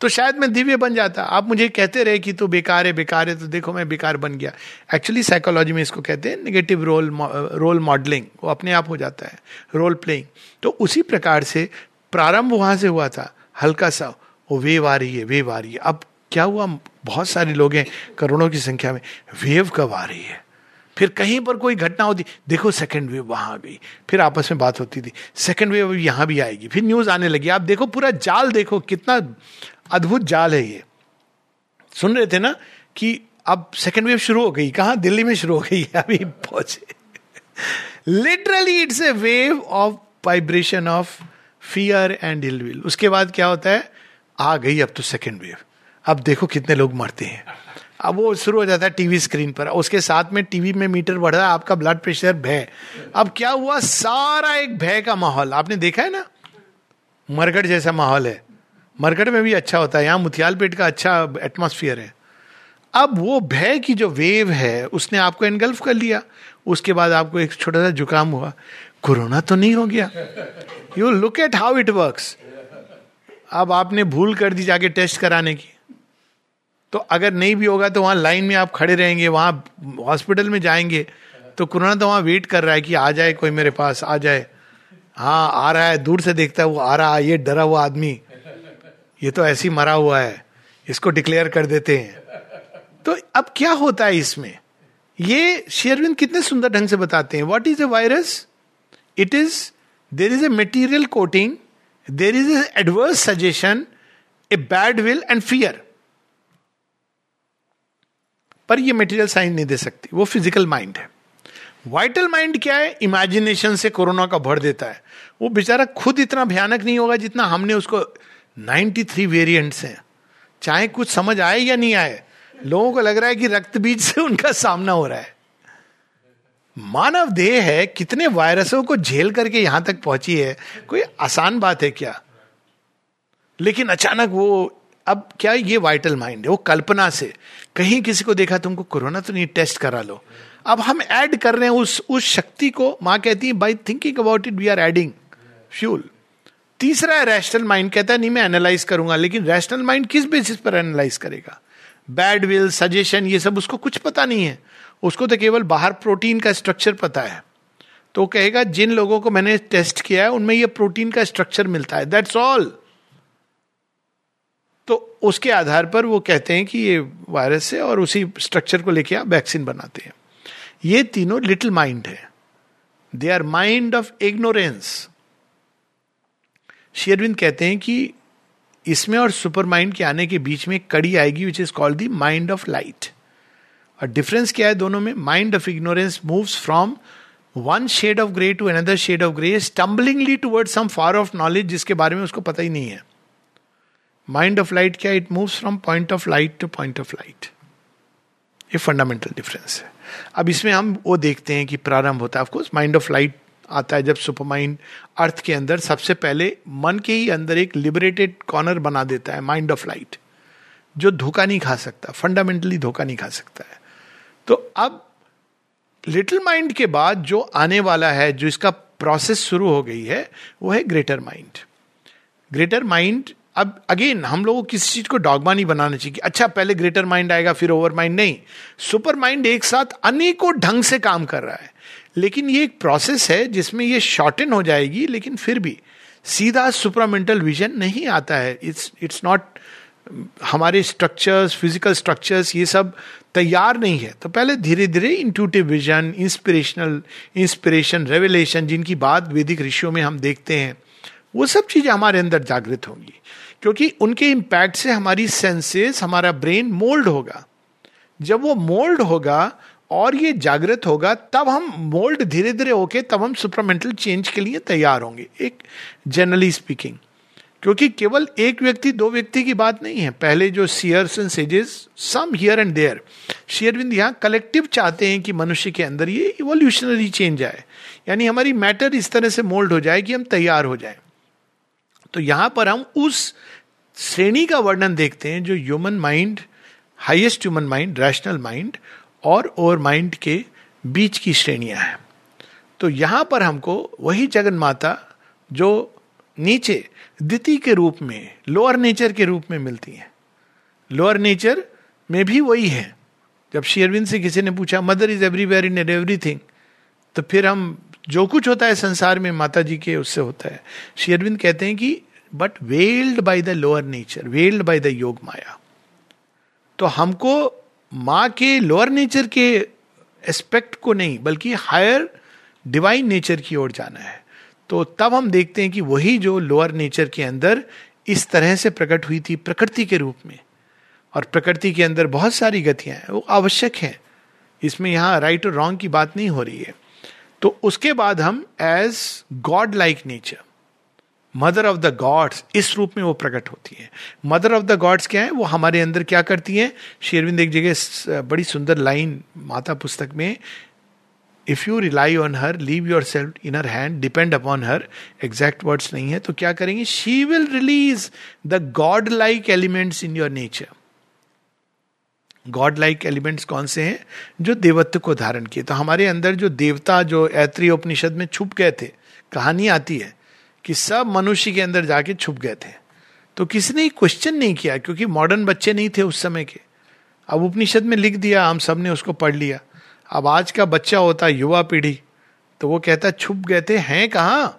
तो शायद मैं दिव्य बन जाता। आप मुझे कहते रहे कि तू बेकार है बेकार है तो देखो, मैं बेकार बन गया। एक्चुअली साइकोलॉजी में इसको कहते हैं नेगेटिव रोल रोल मॉडलिंग वो अपने आप हो जाता है रोल प्लेइंग तो उसी प्रकार से प्रारंभ वहाँ से हुआ था, हल्का सा, वो वेव आ रही है, वेव आ रही है। अब क्या हुआ? बहुत सारे लोग हैं, करोड़ों की संख्या में। वेव कब आ रही है? फिर कहीं पर कोई घटना होती, देखो सेकंड वेव वहाँ आ गई। फिर आपस में बात होती थी। सेकंड वेव यहाँ भी आएगी। फिर न्यूज़ आने लगी। आप देखो, पूरा जाल देखो, कितना अद्भुत जाल है ये। सुन रहे थे ना कि अब सेकंड वेव शुरू हो गई। कहा? दिल्ली में शुरू हो गई अभी। पहुँचे। Literally it's a wave of vibration of fear and ill will उसके बाद क्या होता है? आ गई अब तो सेकेंड वेव अब देखो कितने लोग मरते हैं। अब वो शुरू हो जाता है टीवी स्क्रीन पर। उसके साथ में टीवी में मीटर बढ़ रहा है, आपका ब्लड प्रेशर भय। अब क्या हुआ? सारा एक भय का माहौल। आपने देखा है ना? मरकट जैसा माहौल है। मरकट में भी अच्छा होता है। यहाँ मुथियाल पेट का अच्छा एटमोसफियर है। अब वो भय की जो वेव है, उसने आपको एनगल्फ कर लिया। उसके बाद आपको एक छोटा सा जुकाम हुआ। कोरोना तो नहीं हो गया। You look at how it works अब आपने भूल कर दी जाके टेस्ट कराने की। तो अगर नहीं भी होगा तो वहाँ लाइन में आप खड़े रहेंगे, वहाँ हॉस्पिटल में जाएँगे। तो कोरोना तो वहाँ वेट कर रहा है कि आ जाए कोई मेरे पास, आ जाए। हाँ आ रहा है, दूर से देखता है, वो आ रहा है ये डरा हुआ आदमी। ये तो ऐसे ही मरा हुआ है, इसको डिक्लेयर कर देते हैं। तो अब क्या होता है इसमें? ये शेयरविंद कितने सुंदर ढंग से बताते हैं। What is a virus it is there is a material coating there is adverse suggestion a bad will and fear पर ये मेटीरियल साइन नहीं दे सकती। वो फ़िज़िकल माइंड है। वाइटल माइंड क्या है? इमेजिनेशन से कोरोना का भर देता है। वो बेचारा खुद इतना भयानक नहीं होगा जितना हमने उसको 93 वेरिएंट्स हैं। चाहे कुछ समझ आए या नहीं आए, लोगों को लग रहा है कि रक्त बीज से उनका सामना हो रहा है। मानव देह है, कितने वायरसों को झेल करके यहाँ तक पहुँची है, कोई आसान बात है क्या? लेकिन अचानक वो अब क्या ये वाइटल माइंड है? वो कल्पना से। कहीं किसी को देखा तुमको कोरोना तो नहीं टेस्ट करा लो। अब हम ऐड कर रहे हैं उस उस शक्ति को। माँ कहती है by thinking about it we are adding fuel तीसरा है रैशनल माइंड कहता है, नहीं, मैं एनालाइज करूँगा, लेकिन रैशनल माइंड किस बेसिस पर एनालाइज करेगा? बैड विल सजेशन ये सब उसको कुछ पता नहीं है। उसको तो केवल बाहर प्रोटीन का स्ट्रक्चर पता है। तो कहेगा, जिन लोगों को मैंने टेस्ट किया है, उनमें ये प्रोटीन का स्ट्रक्चर मिलता है। दैट्स ऑल तो उसके आधार पर वो कहते हैं कि ये वायरस है और उसी स्ट्रक्चर को लेके आप वैक्सीन बनाते हैं। ये तीनों लिटिल माइंड है। They are mind of ignorance शेयरविंद कहते हैं कि इसमें और सुपर माइंड के आने के बीच में कड़ी आएगी which is called the mind of light और डिफरेंस क्या है दोनों में? Mind of ignorance moves from one shade of grey to another shade of grey stumblingly toward some far of knowledge जिसके बारे में उसको पता ही नहीं है। माइंड ऑफ़ लाइट क्या it moves from point of light to point of light ये फंडामेंटल डिफरेंस है। अब इसमें हम वो देखते हैं कि प्रारंभ होता है। ऑफकोर्स माइंड ऑफ़ लाइट आता है जब सुपर माइंड अर्थ के अंदर सबसे पहले मन के ही अंदर एक लिबरेटेड कॉर्नर बना देता है माइंड ऑफ़ लाइट जो धोखा नहीं खा सकता फंडामेंटली धोखा नहीं खा सकता है। तो अब लिटिल माइंड के बाद जो आने वाला है, जो इसका प्रोसेस शुरू हो गई है, वो है ग्रेटर माइंड ग्रेटर माइंड अब अगेन हम लोगों किसी चीज़ को डॉगमा नहीं बनाना चाहिए कि अच्छा पहले ग्रेटर माइंड आएगा, फिर ओवर माइंड नहीं. सुपर माइंड एक साथ अनेकों ढंग से काम कर रहा है. लेकिन ये एक प्रोसेस है जिसमें ये शॉर्टन हो जाएगी, लेकिन फिर भी सीधा सुपरामेंटल विजन नहीं आता है. इट्स इट्स नॉट हमारे स्ट्रक्चर्स फ़िज़िकल स्ट्रक्चर्स ये सब तैयार नहीं है. तो पहले धीरे धीरे intuitive vision inspirational inspiration revelation जिनकी बात वैदिक ऋषियों में हम देखते हैं, वो सब चीज़ें हमारे अंदर जागृत होंगी. क्योंकि उनके इम्पैक्ट से हमारी सेंसेस हमारा ब्रेन मोल्ड होगा। जब वो मोल्ड होगा और ये जागृत होगा, तब हम मोल्ड धीरे धीरे होके, तब हम सुपरमेंटल चेंज के लिए तैयार होंगे, एक जनरली स्पीकिंग क्योंकि केवल एक व्यक्ति, दो व्यक्ति की बात नहीं है। पहले जो seers and sages some here and there शेयरविंद यहाँ कलेक्टिव चाहते हैं कि मनुष्य के अंदर ये इवोल्यूशनरी चेंज आए। यानी हमारी मैटर इस तरह से मोल्ड हो जाए कि हम तैयार हो जाए। तो यहाँ पर हम उस श्रेणी का वर्णन देखते हैं जो human mind highest human mind rational mind और ओवर माइंड के बीच की श्रेणियाँ हैं। तो यहाँ पर हमको वही जगन माता जो नीचे, द्वितीय के रूप में लोअर नेचर के रूप में मिलती हैं। लोअर नेचर में भी वही है। जब शेयरविंद से किसी ने पूछा mother is everywhere in everything तो फिर हम जो कुछ होता है संसार में माता जी के, उससे होता है। श्री अरविंद कहते हैं कि but veiled by the lower nature veiled by the योग माया। तो हमको माँ के लोअर नेचर के एस्पेक्ट को नहीं, बल्कि हायर डिवाइन नेचर की ओर जाना है। तो तब हम देखते हैं कि वही जो लोअर नेचर के अंदर इस तरह से प्रकट हुई थी प्रकृति के रूप में। और प्रकृति के अंदर बहुत सारी गतियाँ हैं, वो आवश्यक है। इसमें यहाँ राइट और रॉन्ग की बात नहीं हो रही है। तो उसके बाद हम as god like nature mother of the gods इस रूप में वो प्रकट होती है। मदर ऑफ़ द गॉड्स क्या है? वो हमारे अंदर क्या करती है? शेरविंद एक जगह बड़ी सुंदर लाइन माता पुस्तक में if you rely on her leave yourself in her hand depend upon her exact words नहीं है। तो क्या करेंगे? She will release the god like elements in your nature god like elements कौन से हैं जो देवत्व को धारण किए? तो हमारे अंदर जो देवता, जो ऐत्री उपनिषद में छुप गए थे, कहानी आती है कि सब मनुष्य के अंदर जाके छुप गए थे। तो किसी ने क्वेश्चन नहीं किया? क्योंकि मॉडर्न बच्चे नहीं थे उस समय के। अब उपनिषद में लिख दिया, हम सबने उसको पढ़ लिया। अब आज का बच्चा होता युवा पीढ़ी तो वो कहता छुप गए थे, हैं कहा?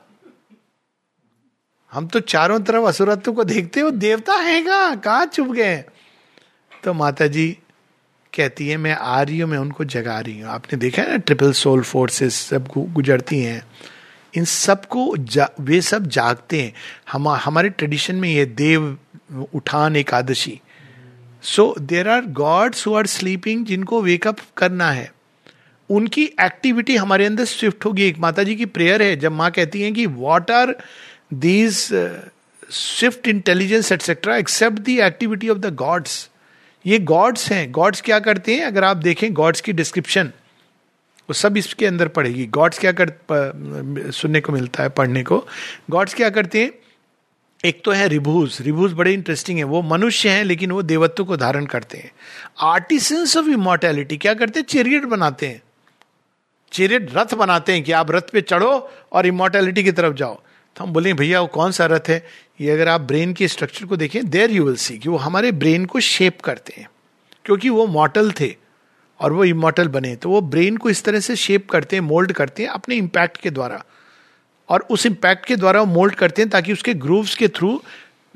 हम तो चारों तरफ़ असुरत्व को देखते हो देवता है कहा? कहा छुप गए तो माता जी कहती है, मैं आ रही हूँ, मैं उनको जगा रही हूँ। आपने देखा है ना ट्रिपल सोल फोर्सेस सब गुजरती हैं। इन सबको वे सब जागते हैं। हम हमारे ट्रेडिशन में ये Dev, Uthan Ekadashi. So there are gods who are sleeping जिनको वेकअप करना है। उनकी एक्टिविटी हमारे अंदर स्विफ्ट होगी। एक माता जी की प्रेयर है, जब माँ कहती हैं कि what are these swift intelligence etcetera except the activity of the gods ये गॉड्स हैं। गॉड्स क्या करते हैं? अगर आप देखें गॉड्स की डिस्क्रिप्शन वो सब इसके अंदर पड़ेगी गॉड्स क्या कर सुनने को मिलता है, पढ़ने को। गॉड्स क्या करते हैं? एक तो है रिभूज रिभूज बड़े इंटरेस्टिंग है। वो मनुष्य हैं, लेकिन वो देवत्व को धारण करते हैं। आर्टिसंस ऑफ़ इमोर्टैलिटी क्या करते हैं? चेरियट बनाते हैं। चेरियट रथ बनाते हैं कि आप रथ पे चढ़ो और इमोर्टैलिटी की तरफ़ जाओ। तो हम बोले, भैया, वो कौन सा रथ है? ये अगर आप ब्रेन के स्ट्रक्चर को देखें देर यू विल सी कि वो हमारे ब्रेन को शेप करते हैं। क्योंकि वो मॉटल थे और वो इमोटल बने तो वो ब्रेन को इस तरह से शेप करते हैं मोल्ड करते हैं अपने इम्पैक्ट के द्वारा। और उस इम्पैक्ट के द्वारा वो मोल्ड करते हैं ताकि उसके ग्रूव्स के थ्रू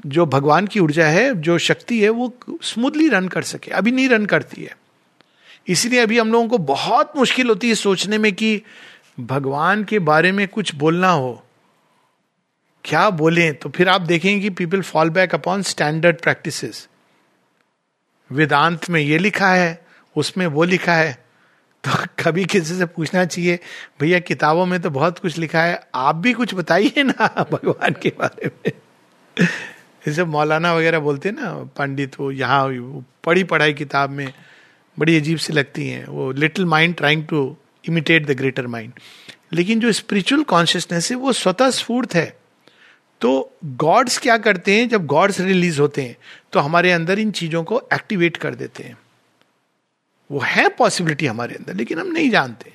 जो भगवान की ऊर्जा है, जो शक्ति है, वो स्मूथली रन कर सके। अभी नहीं रन करती है। इसलिए अभी हम लोगों को बहुत मुश्किल होती है सोचने में कि भगवान के बारे में कुछ बोलना हो। क्या बोले? तो फिर आप देखेंगे कि people fall back upon standard practice Vedanta में ये लिखा है, उसमें वो लिखा है। तो कभी किसी से पूछना चाहिए, भैया, किताबों में तो बहुत कुछ लिखा है, आप भी कुछ बताइए ना <laughs> भगवान के बारे में। जैसे मौलाना वगैरह बोलते ना, पंडित वो यहाँ पढ़ी पढ़ाई किताब में बड़ी अजीब सी लगती हैं। वो little mind trying to imitate the greater mind लेकिन जो स्पिरिचुअल कॉन्शियसनेस है, वो स्वतः स्फूर्त है। तो गॉड्स क्या करते हैं? जब गॉड्स रिलीज़ होते हैं तो हमारे अंदर इन चीज़ों को एक्टिवेट कर देते हैं। वो है पॉसिबिलिटी हमारे अंदर, लेकिन हम नहीं जानते।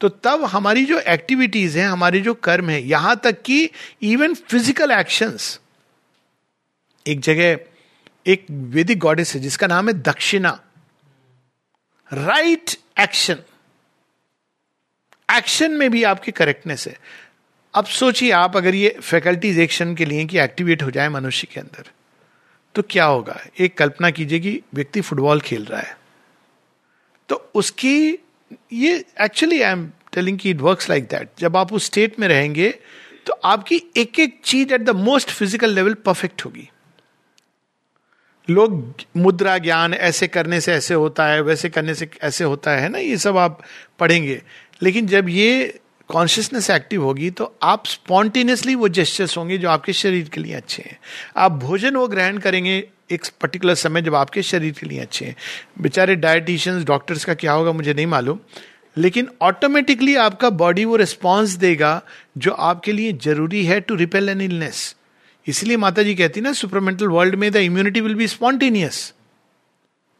तो तब हमारी जो एक्टिविटीज़ हैं, हमारे जो कर्म है, यहाँ तक कि इवन फ़िज़िकल एक्शंस एक जगह एक वेदिक गॉडेस है, जिसका नाम है दक्षिणा। राइट एक्शन एक्शन में भी आपकी करेक्टनेस है। अब सोचिए आप अगर ये फैकल्टीज एक्शन के लिए कि एक्टिवेट हो जाए मनुष्य के अंदर तो क्या होगा? एक कल्पना कीजिए कि व्यक्ति फुटबॉल खेल रहा है। तो उसकी, ये एक्चुअली आई एम टेलिंग की इट वर्क्स लाइक दैट जब आप उस स्टेट में रहेंगे तो आपकी एक एक चीज़ at the most physical level perfect होगी। लोग मुद्रा ज्ञान ऐसे करने से ऐसे होता है, वैसे करने से ऐसे होता है ना? ये सब आप पढ़ेंगे। लेकिन जब ये कॉन्शियसनेस एक्टिव होगी तो आप स्पॉन्टेनियसली वो जेस्टर्स होंगे जो आपके शरीर के लिए अच्छे हैं। आप भोजन वो ग्रहण करेंगे एक पर्टिकुलर समय जब आपके शरीर के लिए अच्छे हैं। बेचारे डायटिशियंस डॉक्टर्स का क्या होगा मुझे नहीं मालूम, लेकिन ऑटोमेटिकली आपका बॉडी वो रिस्पॉन्स देगा जो आपके लिए ज़रूरी है टू रिपेल एन इलनेस इसलिए माता जी कहती ना सुपरमेंटल वर्ल्ड में the immunity will be spontaneous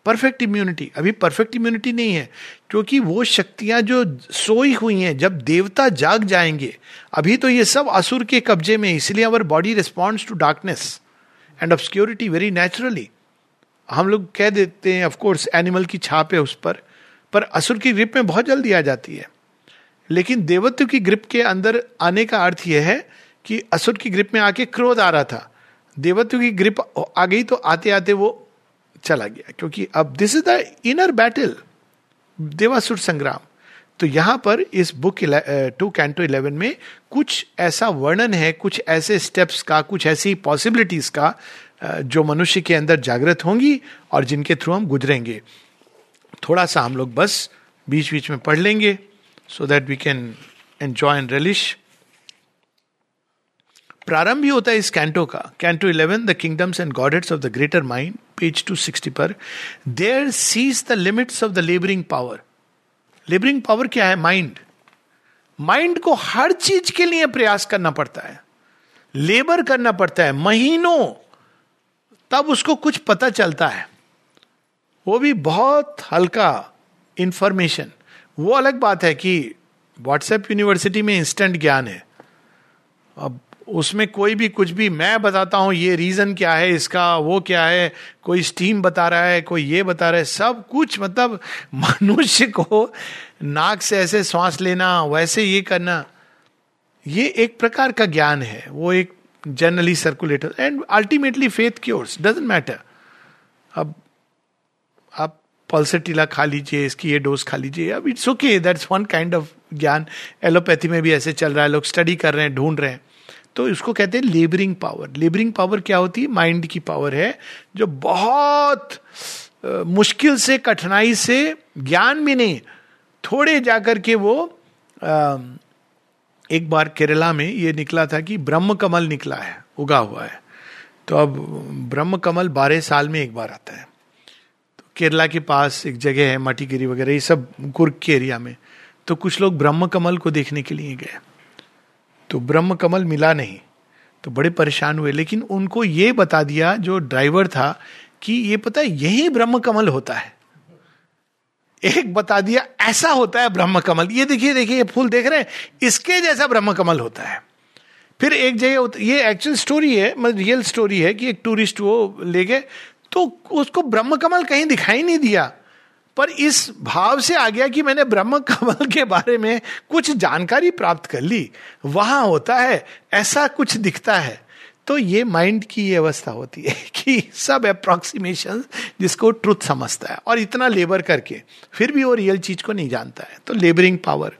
perfect immunity. अभी परफेक्ट इम्यूनिटी नहीं है, क्योंकि वो शक्तियाँ जो सोई हुई हैं, जब देवता जाग जाएँगे, अभी तो ये सब असुर के कब्जे में, इसलिए our body responds to darkness and obscurity very naturally हम लोग कह देते हैं ऑफकोर्स एनिमल की छाप है उस पर पर असुर की ग्रिप में बहुत जल्दी आ जाती है। लेकिन देवत्व की ग्रिप के अंदर आने का अर्थ यह है कि असुर की ग्रिप में आके क्रोध आ रहा था। देवत्व की ग्रिप आ गई तो आते आते वो चला गया, क्योंकि अब this is the inner battle देवासुर संग्राम। तो यहाँ पर इस बुक टू कैंटो इलेवन में कुछ ऐसा वर्णन है, कुछ ऐसे स्टेप्स का, कुछ ऐसी पॉसिबिलिटीज का जो मनुष्य के अंदर जागृत होंगी और जिनके थ्रू हम गुजरेंगे। थोड़ा सा हम लोग बस बीच बीच में पढ़ लेंगे so that we can enjoy and relish प्रारंभ ही होता है इस कैंटो का। Canto eleven the kingdoms and godheads of the greater mind page two sixty पर there sees the limits of the labouring power labouring power क्या है? Mind mind को हर चीज़ के लिए प्रयास करना पड़ता है। लेबर करना पड़ता है। महीनों तब उसको कुछ पता चलता है। वो भी बहुत हल्का इंफॉर्मेशन वो अलग बात है कि व्हाट्सएप यूनिवर्सिटी में इंस्टेंट ज्ञान है। अब उसमें कोई भी, कुछ भी, मैं बताता हूँ, ये रीजन क्या है, इसका वो क्या है, कोई स्टीम बता रहा है, कोई ये बता रहा है, सब कुछ मतलब <laughs> मनुष्य को नाक से ऐसे श्वास लेना, वैसे ये करना, ये एक प्रकार का ज्ञान है। वो एक generally circulator and ultimately faith cures doesn't matter अब, आप पल्सर खा लीजिए, इसकी ये डोज खा लीजिए, अब it's okay that's one kind of ज्ञान। एलोपैथी में भी ऐसे चल रहा है, लोग स्टडी कर रहे हैं, ढूंढ रहे हैं। तो इसको कहते हैं लेबरिंग पावर लेबरिंग पावर क्या होती है? माइंड की पावर है जो बहुत मुश्किल से कठिनाई से ज्ञान भी नहीं थोड़े जाकर के वो आ, एक बार केरला में ये निकला था कि ब्रह्म कमल निकला है उगा हुआ है। तो अब ब्रह्म कमल बारह साल में एक बार आता है। तो केरला के पास एक जगह है मटीगिरी वगैरह ये सब कुर्ग के एरिया में। तो कुछ लोग ब्रह्म कमल को देखने के लिए गए। तो ब्रह्म कमल मिला नहीं। तो बड़े परेशान हुए, लेकिन उनको ये बता दिया जो ड्राइवर था कि ये पता है, यही ब्रह्म कमल होता है। एक बता दिया, ऐसा होता है ब्रह्म कमल ये देखिए देखिए, ये फूल देख रहे हैं, इसके जैसा ब्रह्म कमल होता है। फिर एक जगह ये एक्चुअल स्टोरी है मतलब रियल स्टोरी है कि एक टूरिस्ट वो ले गए तो उसको ब्रह्म कमल कहीं दिखाई नहीं दिया। पर इस भाव से आ गया कि मैंने ब्रह्म कमल के बारे में कुछ जानकारी प्राप्त कर ली। वहाँ होता है, ऐसा कुछ दिखता है। तो ये माइंड की ये अवस्था होती है <laughs> कि सब अप्रोक्सीमेशन जिसको ट्रुथ समझता है और इतना लेबर करके, फिर भी वो रियल चीज़ को नहीं जानता है। तो labouring power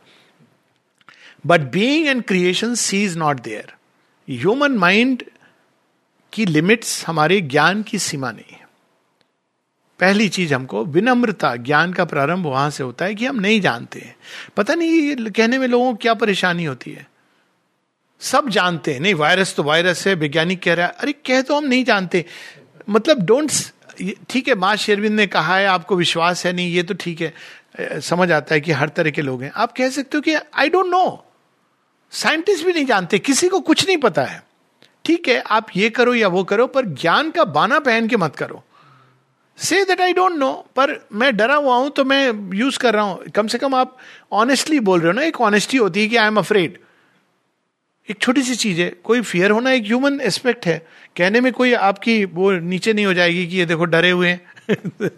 but being and creation she is not there human mind की लिमिट्स हमारे ज्ञान की सीमा नहीं है। पहली चीज़ हमको विनम्रता, ज्ञान का प्रारंभ वहाँ से होता है कि हम नहीं जानते हैं। पता नहीं ये कहने में लोगों को क्या परेशानी होती है। सब जानते हैं, नहीं, वायरस तो वायरस है, वैज्ञानिक कह रहा है, अरे कह तो हम नहीं जानते। मतलब डोंट ठीक है, माँ शेरविंद ने कहा है, आपको विश्वास है नहीं, ये तो ठीक है। समझ आता है कि हर तरह के लोग हैं। आप कह सकते हो कि आई डोंट नो साइंटिस्ट भी नहीं जानते, किसी को कुछ नहीं पता है। ठीक है, आप ये करो या वो करो, पर ज्ञान का बाना पहन के मत करो। Say that I don't know पर मैं डरा हुआ हूँ तो मैं यूज़ कर रहा हूँ। कम से कम आप ऑनेस्टली बोल रहे हो ना, एक ऑनेस्टी होती है कि आई एम अफ्रेड एक छोटी सी चीज़ है, कोई फियर होना एक ह्यूमन एस्पेक्ट है। कहने में कोई आपकी वो नीचे नहीं हो जाएगी कि ये देखो डरे हुए हैं। <laughs>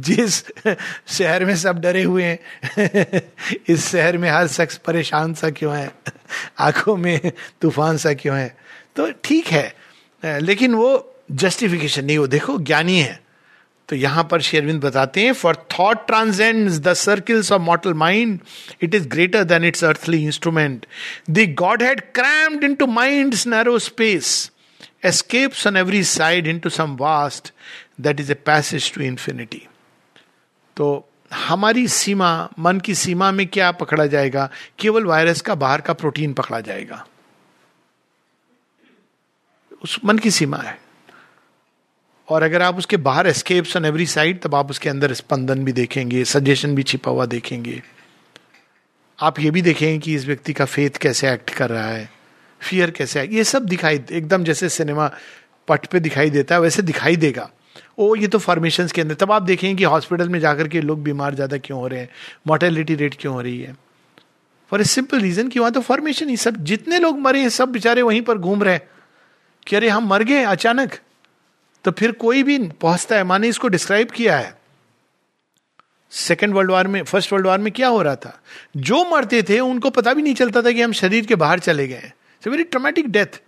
जिस शहर में सब डरे हुए हैं, <laughs> इस शहर में हर शख्स परेशान सा क्यों है? <laughs> आँखों में तूफ़ान सा क्यों है? तो ठीक है, लेकिन वो जस्टिफिकेशन नहीं, वो देखो ज्ञानी है। तो यहाँ पर शेरविंद बताते हैं for thought transcend the circles of mortal mind it is greater than its earthly instrument the god had crammed into mind narrow space escapes on every side into some vast that is a passage to infinity. तो हमारी सीमा, मन की सीमा में क्या पकड़ा जाएगा? केवल virus का बाहर का प्रोटीन पकड़ा जाएगा। उस मन की सीमा है। और अगर आप उसके बाहर एस्केप्स ऑन एवरी साइड तब आप उसके अंदर स्पंदन भी देखेंगे सजेशन भी छिपा हुआ देखेंगे। आप ये भी देखेंगे कि इस व्यक्ति का फेथ कैसे एक्ट कर रहा है फियर कैसे है ये सब दिखाई, एकदम जैसे सिनेमा पट पे दिखाई देता है, वैसे दिखाई देगा। ओ, ये तो फॉर्मेशन के अंदर, तब आप देखेंगे कि हॉस्पिटल में जाकर के लोग बीमार ज़्यादा क्यों हो रहे हैं मोर्टेलिटी रेट क्यों हो रही है। फॉर ए सिंपल रीजन कि वहाँ तो फॉर्मेशन ही, सब जितने लोग मरे हैं, सब बेचारे वहीं पर घूम रहे हैं। कि अरे हम मर गए अचानक। तो फिर कोई भी पहुँचता है, माने इसको डिस्क्राइब किया है। सेकेंड वर्ल्ड वार में फ़र्स्ट वर्ल्ड वार में क्या हो रहा था? जो मरते थे, उनको पता भी नहीं चलता था कि हम शरीर के बाहर चले गए वेरी ट्रोमेटिक डेथ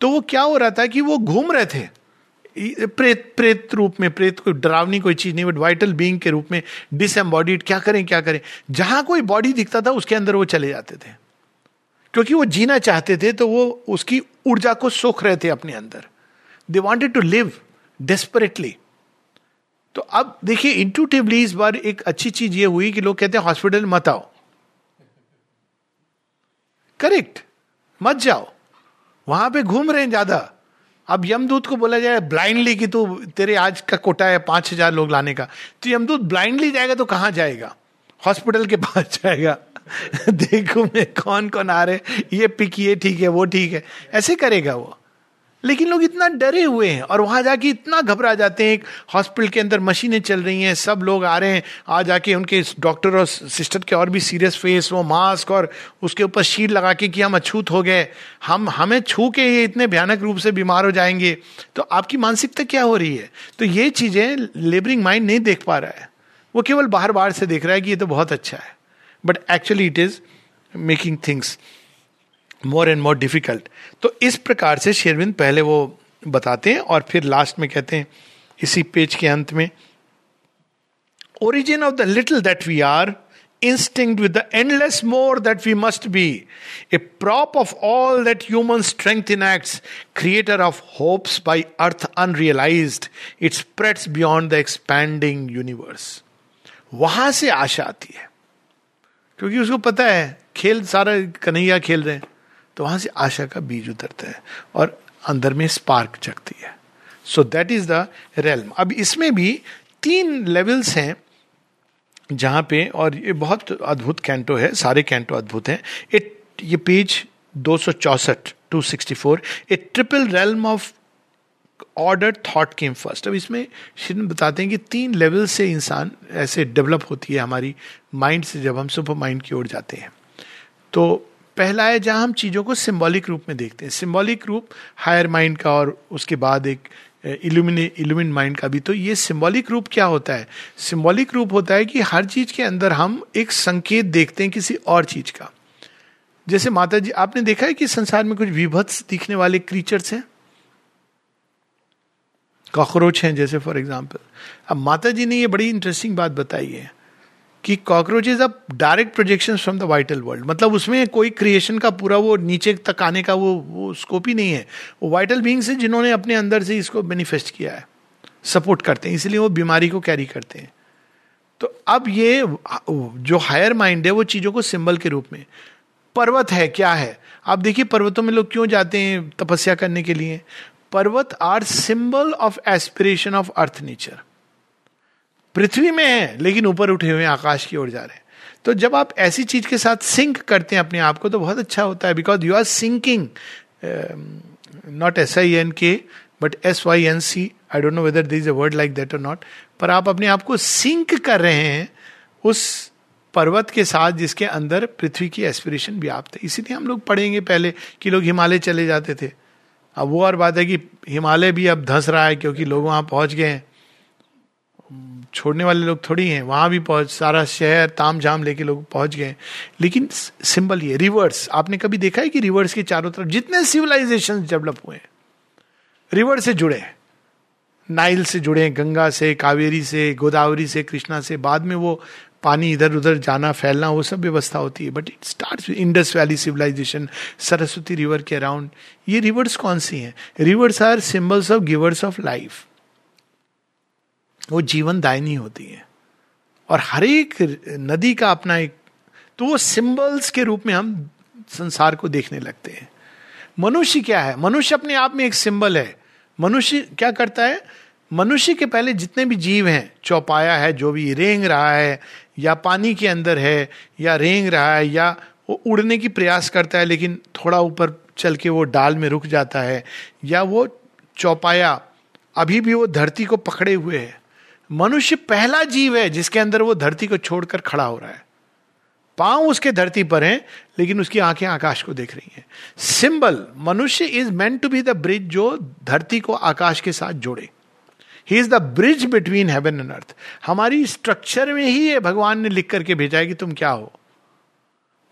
तो वो क्या हो रहा था कि वो घूम रहे थे। प्रेत प्रेत रूप में, प्रेत कोई डरावनी कोई चीज़ नहीं बट वाइटल बींग के रूप में डिसएम्बॉडीड क्या करें क्या करें? जहाँ कोई बॉडी दिखता था, उसके अंदर वो चले जाते थे। क्योंकि वो जीना चाहते थे तो वो उसकी ऊर्जा को सोख रहे थे अपने अंदर। They wanted to live desperately तो अब देखिए इंटूटिवली इस बार एक अच्छी चीज़ ये हुई कि लोग कहते हैं हॉस्पिटल मत आओ. करेक्ट मत जाओ। वहाँ पे घूम रहे हैं ज़्यादा। अब यमदूत को बोला जाए ब्लाइंडली कि तू, तेरे आज का कोटा है पाँच हज़ार लोग लाने का। तो यमदूत ब्लाइंडली जाएगा तो कहाँ जाएगा? हॉस्पिटल के पास जाएगा। <laughs> देखो मैं कौन कौन आ रहे ये पिक ये ठीक है, वो ठीक है। ऐसे करेगा वो। लेकिन लोग इतना डरे हुए हैं और वहाँ जाके इतना घबरा जाते हैं, एक हॉस्पिटल के अंदर मशीनें चल रही हैं, सब लोग आ रहे हैं, आ जाके उनके डॉक्टर और सिस्टर के और भी सीरियस फेस, वो मास्क और उसके ऊपर शीट लगा के कि हम अछूत हो गए, हम, हमें छू के ये इतने भयानक रूप से बीमार हो जाएँगे। तो आपकी मानसिकता क्या हो रही है? तो ये चीज़ें लेबरिंग माइंड नहीं देख पा रहा है। वो केवल बाहर बाहर से देख रहा है कि ये तो बहुत अच्छा है। But actually it is making things more and more difficult तो इस प्रकार से शेरविंद पहले वो बताते हैं और फिर लास्ट में कहते हैं, इसी पेज के अंत में origin of the little that we are instinct with the endless more that we must be a prop of all that human strength in acts creator of hopes by earth unrealised it spreads beyond the expanding universe वहाँ से आशा आती है। क्योंकि उसको पता है, खेल, सारा कन्हैया खेल रहे हैं। तो वहाँ से आशा का बीज उतरता है और अंदर में स्पार्क जगती है। So that is the realm अब इसमें भी तीन लेवल्स हैं जहाँ पे, और ये बहुत अद्भुत कैंटो है, सारे कैंटो अद्भुत हैं। इट ये पेज दो सौ चौसठ two sixty four a triple realm of order thought came first अब इसमें श्री बताते हैं कि तीन लेवल से इंसान ऐसे डेवलप होती है हमारी माइंड से जब हम सुपर माइंड की ओर जाते हैं। तो पहला है जहाँ हम चीज़ों को सिंबॉलिक रूप में देखते हैं। सिंबॉलिक रूप हायर माइंड का और उसके बाद एक इल्यूमिने इल्यूमिन माइंड का भी। तो ये सिंबॉलिक रूप क्या होता है? सिंबॉलिक रूप होता है कि हर चीज़ के अंदर हम एक संकेत देखते हैं किसी और चीज़ का। जैसे माता जी आपने देखा है कि संसार में कुछ विभत्स दिखने वाले क्रीचर्स हैं? कॉकरोच हैं, जैसे फॉर एग्ज़ाम्पल अब माता जी ने ये बड़ी इंटरेस्टिंग बात बताई है। कि cockroach is a direct projection from the vital world मतलब उसमें कोई क्रिएशन का पूरा वो नीचे तक आने का वो वो स्कोप ही नहीं है। वो वाइटल बींग्स है जिन्होंने अपने अंदर से इसको मैनिफेस्ट किया है। सपोर्ट करते हैं, इसलिए वो बीमारी को कैरी करते हैं। तो अब ये, जो हायर माइंड है, वो चीज़ों को सिंबल के रूप में। पर्वत है, क्या है? आप देखिए, पर्वतों में लोग क्यों जाते हैं तपस्या करने के लिए? पर्वत are symbol of aspiration of earth nature पृथ्वी में है, लेकिन ऊपर उठे हुए आकाश की ओर जा रहे हैं। तो जब आप ऐसी चीज़ के साथ सिंक करते हैं अपने आप को तो बहुत अच्छा होता है because you are syncing not S I N K but S Y N C I don't know whether this is a word like that और नॉट पर आप अपने आप को सिंक कर रहे हैं उस पर्वत के साथ जिसके अंदर पृथ्वी की एस्पिरेशन व्याप्त है। इसीलिए हम लोग पढ़ेंगे पहले कि लोग हिमालय चले जाते थे। अब वो और बात है कि हिमालय भी अब धंस रहा है, क्योंकि लोग वहाँ पहुँच गए हैं। छोड़ने वाले लोग थोड़ी हैं, वहाँ भी पहुँच, सारा शहर ताम झाम लेके लोग पहुँच गए। लेकिन सिंबल ये, रिवर्स, आपने कभी देखा है कि रिवर्स के चारों तरफ़ जितने सिविलाइजेशन डेवलप हुए हैं से जुड़े हैं। नाइल से जुड़े गंगा से, कावेरी से, गोदावरी से, कृष्णा से, बाद में वो पानी इधर उधर जाना, फैलना, वो सब व्यवस्था होती है। But it start Indus valley civilisation Saraswati river के अराउंड ये रिवर्स कौन सी हैं? Rivers are symbols of givers of life वो जीवन दायनी होती है। और हर एक नदी का अपना एक तो वो सिंबल्स के रूप में हम संसार को देखने लगते हैं। मनुष्य क्या है? मनुष्य अपने आप में एक सिंबल है। मनुष्य क्या करता है? मनुष्य के पहले जितने भी जीव हैं, चौपाया है, जो भी रेंग रहा है, या पानी के अंदर है, या रेंग रहा है, या वो उड़ने की प्रयास करता है, लेकिन थोड़ा ऊपर चल के वो डाल में रुक जाता है, या वो चौपाया, अभी भी वो धरती को पकड़े हुए है। मनुष्य पहला जीव है जिसके अंदर वो धरती को छोड़कर खड़ा हो रहा है। पाँव उसके धरती पर हैं, लेकिन उसकी आँखें आकाश को देख रही हैं। सिंबल, मनुष्य is meant to be the bridge जो धरती को आकाश के साथ जोड़े। He is the bridge between heaven and earth हमारी स्ट्रक्चर में ही ये भगवान ने लिख करके भेजा है कि तुम क्या हो।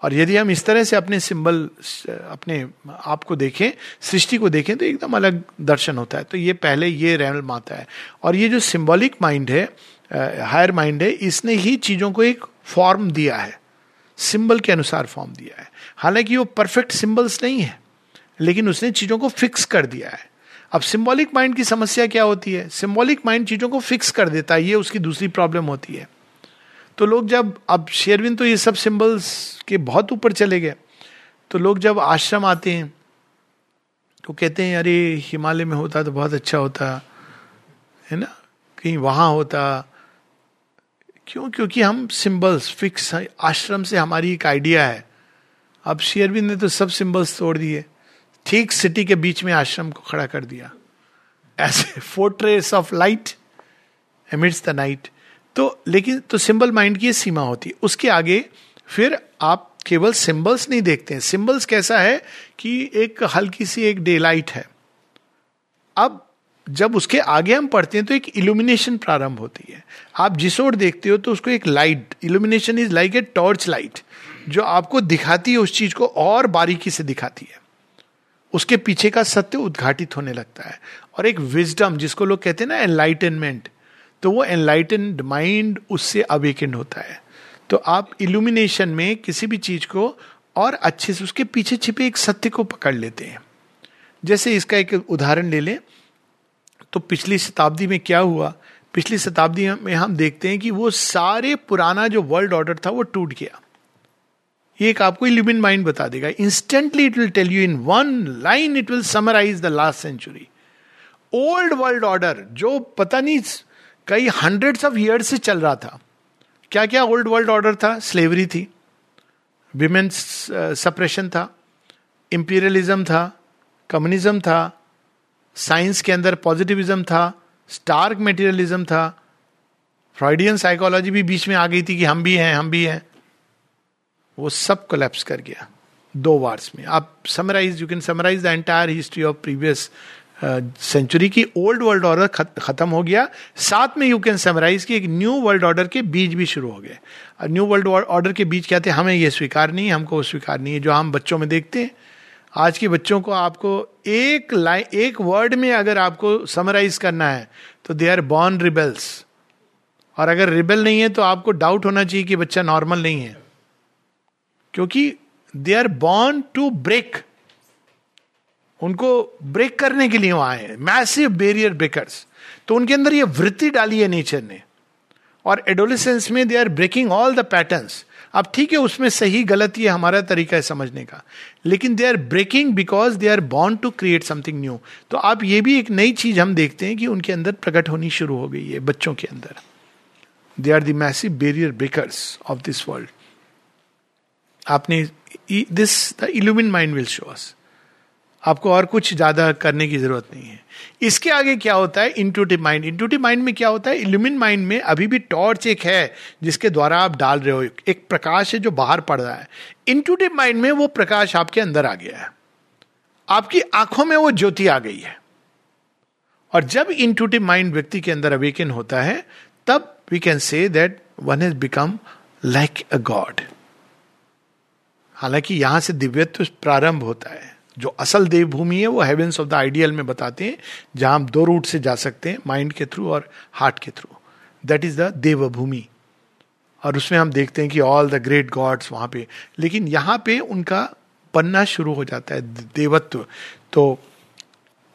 और यदि हम इस तरह से अपने सिंबल, अपने आप को देखें, सृष्टि को देखें तो एकदम अलग दर्शन होता है। तो ये पहले ये रैल माता है। और ये जो सिंबॉलिक माइंड है हायर माइंड है, इसने ही चीज़ों को एक फॉर्म दिया है। सिंबल के अनुसार फॉर्म दिया है। हालाँकि वो परफेक्ट सिंबल्स नहीं है, लेकिन उसने चीज़ों को फिक्स कर दिया है। अब सिंबॉलिक माइंड की समस्या क्या होती है? सिंबॉलिक माइंड चीज़ों को फिक्स कर देता है, ये उसकी दूसरी प्रॉब्लम होती है। तो लोग जब, अब शेरविन तो ये सब सिंबल्स के बहुत ऊपर चले गए। तो लोग जब आश्रम आते हैं तो कहते हैं, अरे, हिमालय में होता तो बहुत अच्छा होता, है ना? कहीं वहाँ होता। क्यों? क्योंकि हम सिंबल्स, फिक्स आश्रम से हमारी एक आइडिया है। अब शेयरबिंद ने तो सब सिंबल्स तोड़ दिए। ठीक सिटी के बीच में आश्रम को खड़ा कर दिया। ऐसे fortress of light amidst the night तो लेकिन तो सिंबल माइंड की सीमा होती है। उसके आगे फिर आप केवल सिंबल्स नहीं देखते हैं। सिंबल्स कैसा है कि एक हल्की सी एक डे लाइट है। अब जब उसके आगे हम पढ़ते हैं तो एक इल्यूमिनेशन प्रारंभ होती है। आप जिस ओर देखते हो तो उसको एक light illumination is like a torch light जो आपको दिखाती है, उस चीज़ को और बारीकी से दिखाती है। उसके पीछे का सत्य उद्घाटित होने लगता है। और एक विजडम जिसको लोग कहते हैं ना एनलाइटनमेंट तो वो एनलाइटेंड माइंड उससे अवेकेंड होता है। तो आप इल्यूमिनेशन में किसी भी चीज़ को और अच्छे से उसके पीछे छिपे एक सत्य को पकड़ लेते हैं। जैसे इसका एक उदाहरण ले लें तो पिछली शताब्दी में क्या हुआ? पिछली शताब्दी में हम देखते हैं कि वो सारे पुराना जो वर्ल्ड ऑर्डर था, वो टूट गया। ये एक आपको इल्यूमिन माइंड बता देगा। Instantly it will tell you in one line it will summarise the last century old world order जो पता नहीं कई हंड्रेड्स ऑफ़ ईयर्स से चल रहा था। क्या क्या ओल्ड वर्ल्ड ऑर्डर था? स्लेवरी थी। विमेन्स सप्रेशन uh, था। इंपीरियलिज्म था। कम्युनिज्म था। साइंस के अंदर पॉजिटिविज्म था। स्टार्क मेटीरियलिज्म था। फ्रॉइडियन साइकोलॉजी भी बीच में आ गई थी कि हम भी हैं हम भी हैं। वो सब कोलेप्स कर गया। दो वार्स में। आप summarise you can summarise the entire history of previous century की ओल्ड वर्ल्ड ऑर्डर खत्म हो गया। साथ में यू कैन समराइज की एक न्यू वर्ल्ड ऑर्डर के बीज भी शुरू हो गए। न्यू वर्ल्ड ऑर्डर के बीच क्या थे? हमें ये स्वीकार नहीं है हमको स्वीकार नहीं है, जो हम बच्चों में देखते हैं। आज के बच्चों को आपको एक लाइन एक वर्ड में अगर आपको समराइज करना है तो दे आर बॉर्न रिबेल्स और अगर रिबेल नहीं है तो आपको डाउट होना चाहिए कि बच्चा नॉर्मल नहीं है। क्योंकि they are born to break उनको ब्रेक करने के लिए आए मैसिव बेरियर ब्रेकर्स तो उनके अंदर ये वृत्ति डाली है नेचर ने। और एडोलिसेंस में they are breaking all the patterns अब ठीक है, उसमें सही गलत ये हमारा तरीका है समझने का। लेकिन they are breaking because they are born to create something new तो आप ये भी एक नई चीज़ हम देखते हैं कि उनके अंदर प्रकट होनी शुरू हो गई है, बच्चों के अंदर। They are the massive barrier breakers of this world आपने this the illumined mind will show us आपको और कुछ ज़्यादा करने की ज़रूरत नहीं है। इसके आगे क्या होता है? इंटूटिव माइंड इंटूटिव माइंड में क्या होता है? इल्यूमिन माइंड में अभी भी टॉर्च एक है, जिसके द्वारा आप डाल रहे हो। एक प्रकाश है जो बाहर पड़ रहा है। इंटूटिव माइंड में वो प्रकाश आपके अंदर आ गया है। आपकी आँखों में वो ज्योति आ गई है। और जब इंटूटिव माइंड व्यक्ति के अंदर अवेकन होता है, तब we can say that one has become like a god हालाँकि यहाँ से दिव्यत्व प्रारंभ होता है। जो असल देवभूमि है वो हेवेंस ऑफ़ द आइडियल में बताते हैं जहाँ हम दो रूट से जा सकते हैं माइंड के थ्रू और हार्ट के थ्रू दैट इज़ द देवभूमि. और उसमें हम देखते हैं कि ऑल द ग्रेट गॉड्स वहाँ पे. लेकिन यहाँ पे उनका बनना शुरू हो जाता है देवत्व. तो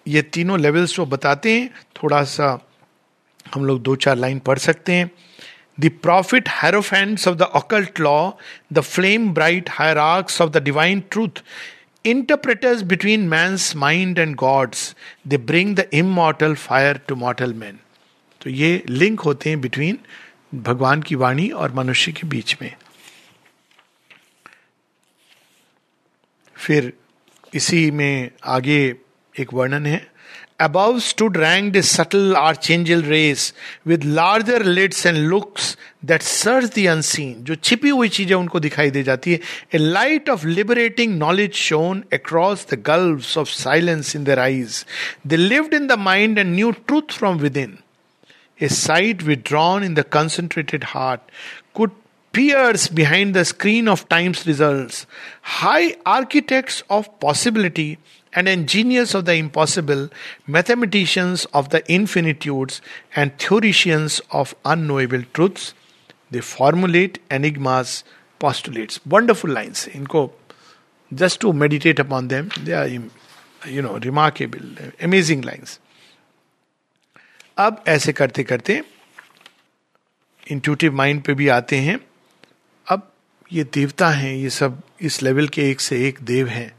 ये तीनों लेवल्स वो बताते हैं थोड़ा सा हम लोग दो चार लाइन पढ़ सकते हैं. The prophet hierophants of the occult law, the flame bright hierarchs of the divine truth, interpreters between man's mind and God's, they bring the immortal fire to mortal men. तो ये लिंक होते हैं between भगवान की वाणी और मनुष्य के बीच में फिर इसी में आगे एक वर्णन है Above stood ranked a subtle archangel race with larger lids and looks that search the unseen. जो छिपी हुई चीज़ें उनको दिखाई दे जाती है A light of liberating knowledge shone across the gulfs of silence in their eyes. They lived in the mind and knew truth from within. A sight withdrawn in the concentrated heart could pierce behind the screen of time's results. High architects of possibility and engineers of the impossible, mathematicians of the infinitudes, and theoreticians of unknowable truths. They formulate enigmas, postulates. Wonderful lines. Inko, just to meditate upon them, they are, you know, remarkable, amazing lines. अब ऐसे करते करते intuitive mind पे भी आते हैं अब ये देवता हैं ये सब इस लेवल के एक से एक देव हैं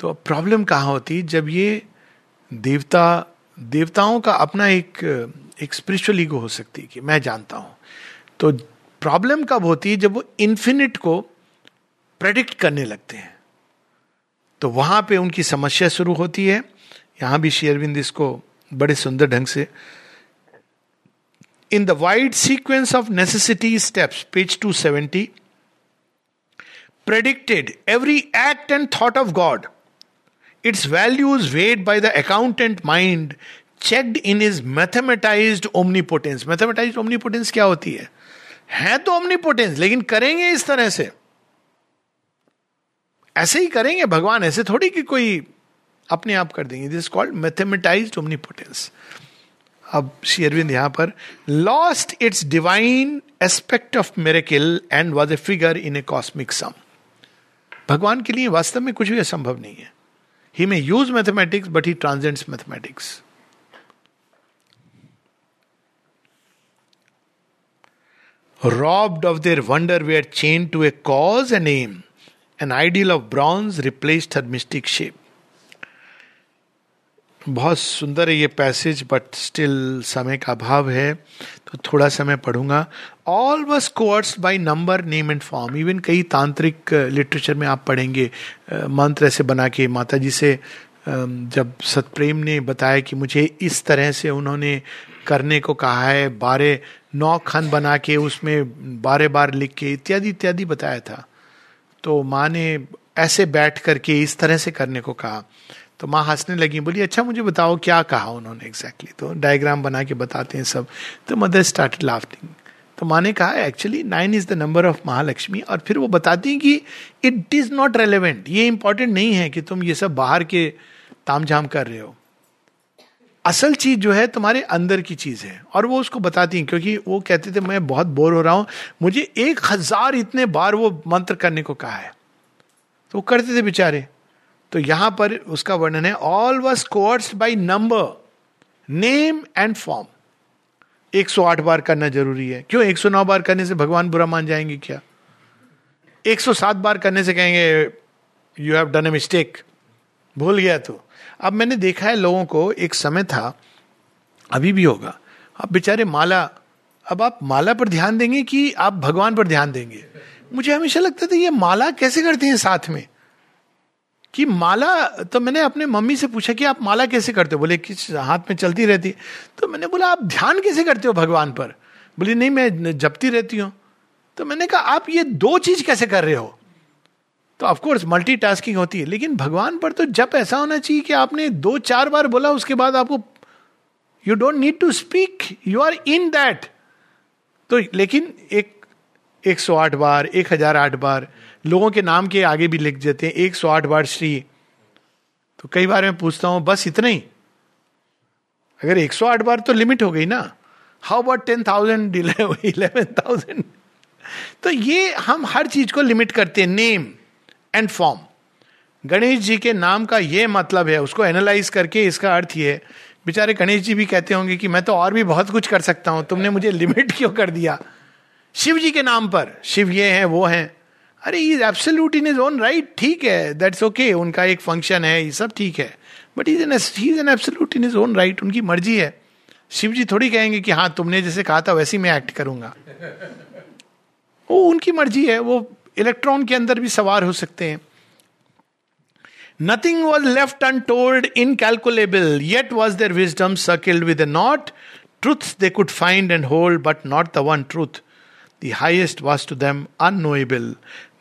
तो प्रॉब्लम कहाँ होती? जब ये देवता, देवताओं का अपना एक एक स्पिरिचुअल ईगो हो सकती है कि मैं जानता हूँ। तो प्रॉब्लम कब होती है? जब वो इन्फिनिट को प्रेडिक्ट करने लगते हैं। तो वहाँ पे उनकी समस्या शुरू होती है। यहाँ भी शेयरविंद इसको बड़े सुंदर ढंग से in the wide sequence of necessity steps page 270 predicted every act and thought of God. Its values weighed by the accountant mind, checked in his mathematized omnipotence. Mathematized omnipotence क्या होती है? है तो omnipotence लेकिन करेंगे इस तरह से। ऐसे ही करेंगे भगवान ऐसे थोड़ी कि कोई अपने आप कर देंगे। दिस कॉल्ड मैथमेटाइज ओमनीपोटेंस अब शेयरविंद यहाँ पर lost its divine aspect of miracle and was a figure in a cosmic sum भगवान के लिए वास्तव में कुछ भी असंभव नहीं है। He may use mathematics, but he transcends mathematics. Robbed of their wonder, we are chained to a cause and aim. An ideal of bronze replaced her mystic shape. बहुत सुंदर है ये पैसेज बट स्टिल समय का अभाव है तो थोड़ा समय पढ़ूँगा। All was course by number name and form even कई तांत्रिक लिटरेचर में आप पढ़ेंगे मंत्र ऐसे बना के माता जी से जब सतप्रेम ने बताया कि मुझे इस तरह से उन्होंने करने को कहा है बारह नौ खन बना के उसमें बारह बार लिख के इत्यादि इत्यादि बताया था। तो माँ ने ऐसे बैठ करके इस तरह से करने को कहा। तो माँ हंसने लगी, बोली अच्छा मुझे बताओ, क्या कहा उन्होंने एग्जैक्टली exactly. तो डायग्राम बना के बताते हैं सब। तो मदर स्टार्ट लाफ्टिंग तो माँ ने कहा actually nine is the number of Mahalakshmi और फिर वो बताती हैं कि इट इज़ नॉट रेलिवेंट ये इंपॉर्टेंट नहीं है कि तुम ये सब बाहर के ताम झाम कर रहे हो। असल चीज़ जो है, तुम्हारे अंदर की चीज़ है। और वो उसको बताती हैं, क्योंकि वो कहते थे, मैं बहुत बोर हो रहा हूँ। मुझे एक हज़ार इतने बार वो मंत्र करने को कहा है। तो वो करते थे बेचारे। तो यहाँ पर उसका वर्णन है all was course by number name and form 108 बार करना ज़रूरी है। क्यों 109 बार करने से भगवान बुरा मान जाएँगे क्या? 107 बार करने से कहेंगे you have done a mistake भूल गया तो। अब मैंने देखा है लोगों को, एक समय था, अभी भी होगा अब बेचारे माला, अब आप माला पर ध्यान देंगे कि आप भगवान पर ध्यान देंगे? मुझे हमेशा लगता था, ये माला कैसे करते हैं साथ में? कि माला तो मैंने अपने मम्मी से पूछा कि आप माला कैसे करते हो? बोले, किस हाथ में चलती रहती तो मैंने बोला, आप ध्यान कैसे करते हो भगवान पर? बोली, नहीं, मैं जपती रहती हूँ। तो मैंने कहा, आप ये दो चीज़ कैसे कर रहे हो? तो ऑफकोर्स मल्टीटास्किंग होती है, लेकिन भगवान पर तो जब ऐसा होना चाहिए कि आपने दो, चार बार बोला, उसके बाद आपको you don't need to speak you are in that तो लेकिन एक 108 बार 1008 बार लोगों के नाम के आगे भी लिख देते हैं, एक सौ आठ बार श्री। तो कई बार मैं पूछता हूँ, बस इतना ही? अगर एक सौ आठ बार तो लिमिट हो गई ना। How about ten thousand eleven thousand तो ये हम हर चीज़ को लिमिट करते हैं name and form Ganesh ji के नाम का ये मतलब है, उसको एनालाइज करके इसका अर्थ ये बेचारे गणेश जी भी कहते होंगे कि मैं तो और भी बहुत कुछ कर सकता हूँ, तुमने मुझे लिमिट <laughs> क्यों कर दिया? शिव जी के नाम पर। शिव ये है, वो है। अरे is absolute in his own right ठीक है दैट्स ओके okay, उनका एक फ़ंक्शन है ये सब ठीक है. But is an is an absolute in his own right उनकी मर्ज़ी है. शिव जी थोड़ी कहेंगे कि हाँ तुमने जैसे कहा था वैसे ही मैं एक्ट करूँगा. वो उनकी मर्ज़ी है. वो इलेक्ट्रॉन के अंदर भी सवार हो सकते हैं. Nothing was left untold incalculable yet was there wisdom circled with not truth they could find and hold but not the one truth The highest was to them unknowable.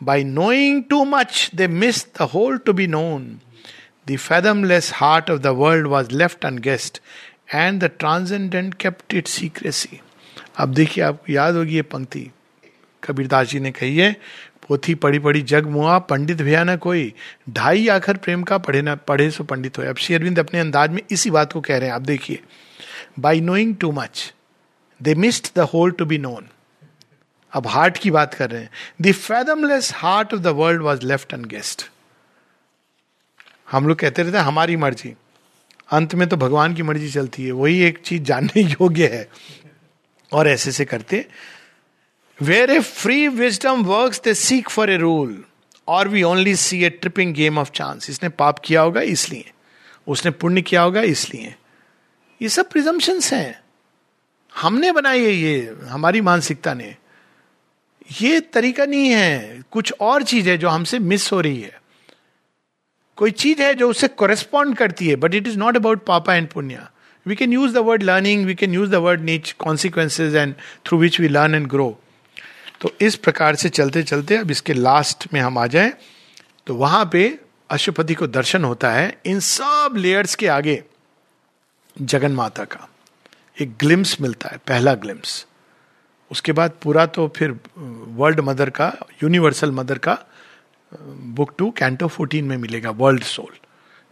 By knowing too much they miss the whole to be known the fathomless heart of the world was left unguessed and the transcendent kept it secrecy अब देखिए, आपको याद होगी ये पंक्ति। कबीरदास जी ने कही है, पोथी पढ़ी पढ़ी, जग मुआ, पंडित भया न कोई। ढाई आखर प्रेम का पढ़े ना, पढ़े सो पंडित हो अब श्री अपने अंदाज में इसी बात को कह रहे हैं। आप देखिए by knowing too much they missed the whole to be known अब हार्ट की बात कर रहे हैं। The fathomless heart of the world was left unguessed हम लोग कहते रहते हमारी मर्ज़ी। अंत में तो भगवान की मर्ज़ी चलती है। वही एक चीज़ जानने योग्य है। और ऐसे से करते where a free wisdom work they seek for a rule और we only see a tripping game of chance इसने पाप किया होगा इसलिए। उसने पुण्य किया होगा इसलिए। ये सब प्रिजम्पन्स हैं। हमने बनाई है ये। हमारी मानसिकता ने। ये तरीका नहीं है। कुछ और चीज़ है जो हमसे मिस हो रही है। कोई चीज़ है जो उससे कोरेस्पॉन्ड करती है but it is not about पापा एंड पुण्य we can use the word learning we can use the word नीच consequences and through which we learn and grow तो इस प्रकार से चलते चलते अब इसके लास्ट में हम आ जाए। तो वहाँ पे अशुपति को दर्शन होता है इन सब लेयर्स के आगे। जगन माता का एक ग्लिम्स मिलता है, पहला ग्लिम्स उसके बाद पूरा तो फिर वर्ल्ड मदर का यूनिवर्सल मदर का बुक टू कैंटो फोर्टीन में मिलेगा वर्ल्ड सोल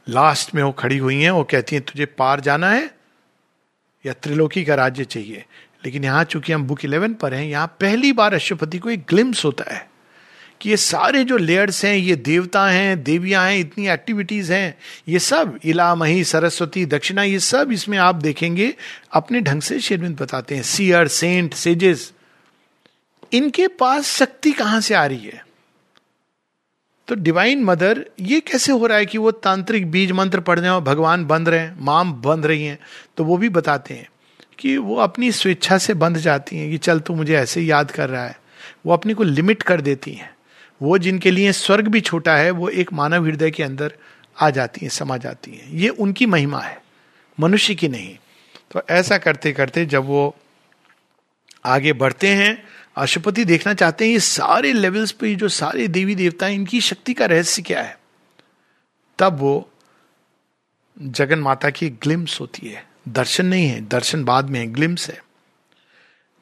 लास्ट में वो खड़ी हुई हैं, वो कहती हैं, तुझे पार जाना है, या त्रिलोकी का राज्य चाहिए? लेकिन यहाँ चूँकि हम बुक इलेवन पर हैं, यहाँ पहली बार अशुपति को एक ग्लिम्स होता है। कि ये सारे जो लेयर्स हैं, ये देवता हैं, देवियाँ हैं, इतनी एक्टिविटीज़ हैं, ये सब इला मही सरस्वती, दक्षिणा, ये सब इसमें आप देखेंगे, अपने ढंग से शेरविंद बताते हैं। सियर सेंट सेजेस इनके पास शक्ति कहाँ से आ रही है? तो डिवाइन मदर ये कैसे हो रहा है कि वो तांत्रिक बीज मंत्र पढ़ पढ़ने और भगवान बंद रहे हैं, माम बंद रही हैं तो वो भी बताते हैं कि वो अपनी स्वेच्छा से बंध जाती हैं कि चल तू मुझे ऐसे याद कर रहा है। वो अपने को लिमिट कर देती हैं। वो जिनके लिए स्वर्ग भी छोटा है, वो एक मानव हृदय के अंदर आ जाती हैं, समा जाती हैं। ये उनकी महिमा है, मनुष्य की नहीं। तो ऐसा करते करते जब वो आगे बढ़ते हैं, अशुपति देखना चाहते हैं, ये सारे लेवल्स पे, जो सारे देवी देवता इनकी शक्ति का रहस्य क्या है? तब वो जगन माता की ग्लिम्स होती है। दर्शन नहीं है, दर्शन बाद में है ग्लिम्स है।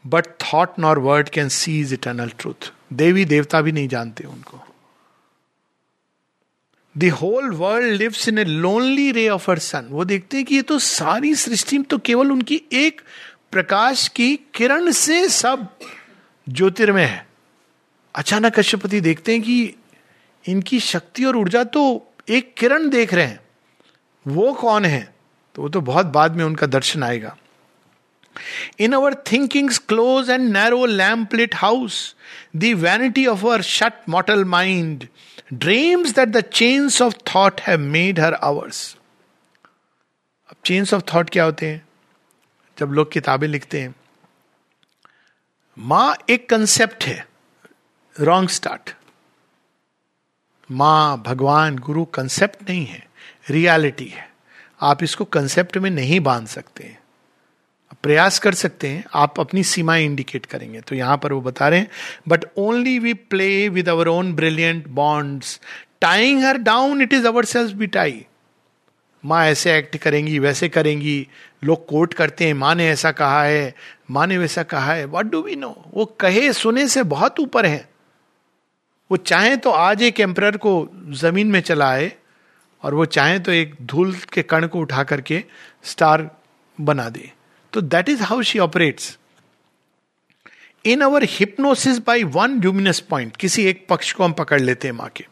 But thought nor word can seize eternal truth देवी देवता भी नहीं जानते उनको। The whole world lives in a lonely ray of her sun वो देखते हैं कि ये तो सारी सृष्टि तो केवल उनकी एक प्रकाश की किरण से सब ज्योतिर्मय है। अचानक कश्यपति देखते हैं कि इनकी शक्ति और ऊर्जा तो एक किरण देख रहे हैं। वो कौन है? तो वो तो बहुत बाद में उनका दर्शन आएगा। Our thinkings close and narrow lamp lit house the vanity of our shut mortal mind dreams that the chains of thought have made her ours अब चेन्स ऑफ़ थॉट क्या होते हैं? जब लोग किताबें लिखते हैं। माँ एक कंसेप्ट है। रॉन्ग स्टार्ट माँ, भगवान, गुरु कंसेप्ट नहीं है। रियलिटी है। आप इसको कंसेप्ट में नहीं बाँध सकते प्रयास कर सकते हैं, आप अपनी सीमाएँ इंडिकेट करेंगे। तो यहाँ पर वो बता रहे हैं but only we play with our own brilliant bonds tying her down it is our self be tie माँ ऐसे एक्ट करेंगी, वैसे करेंगी। लोग कोट करते हैं, माँ ने ऐसा कहा है, माँ ने वैसा कहा है। वट डू वी नो वो कहे, सुने से बहुत ऊपर है। वो चाहे तो आज एक एम्पर को ज़मीन में चलाए और वो चाहे तो एक धूल के कण को उठा करके स्टार बना दे। तो that is how she operates in our hypnosis by one luminous point किसी एक पक्ष को हम पकड़ लेते हैं माँ के।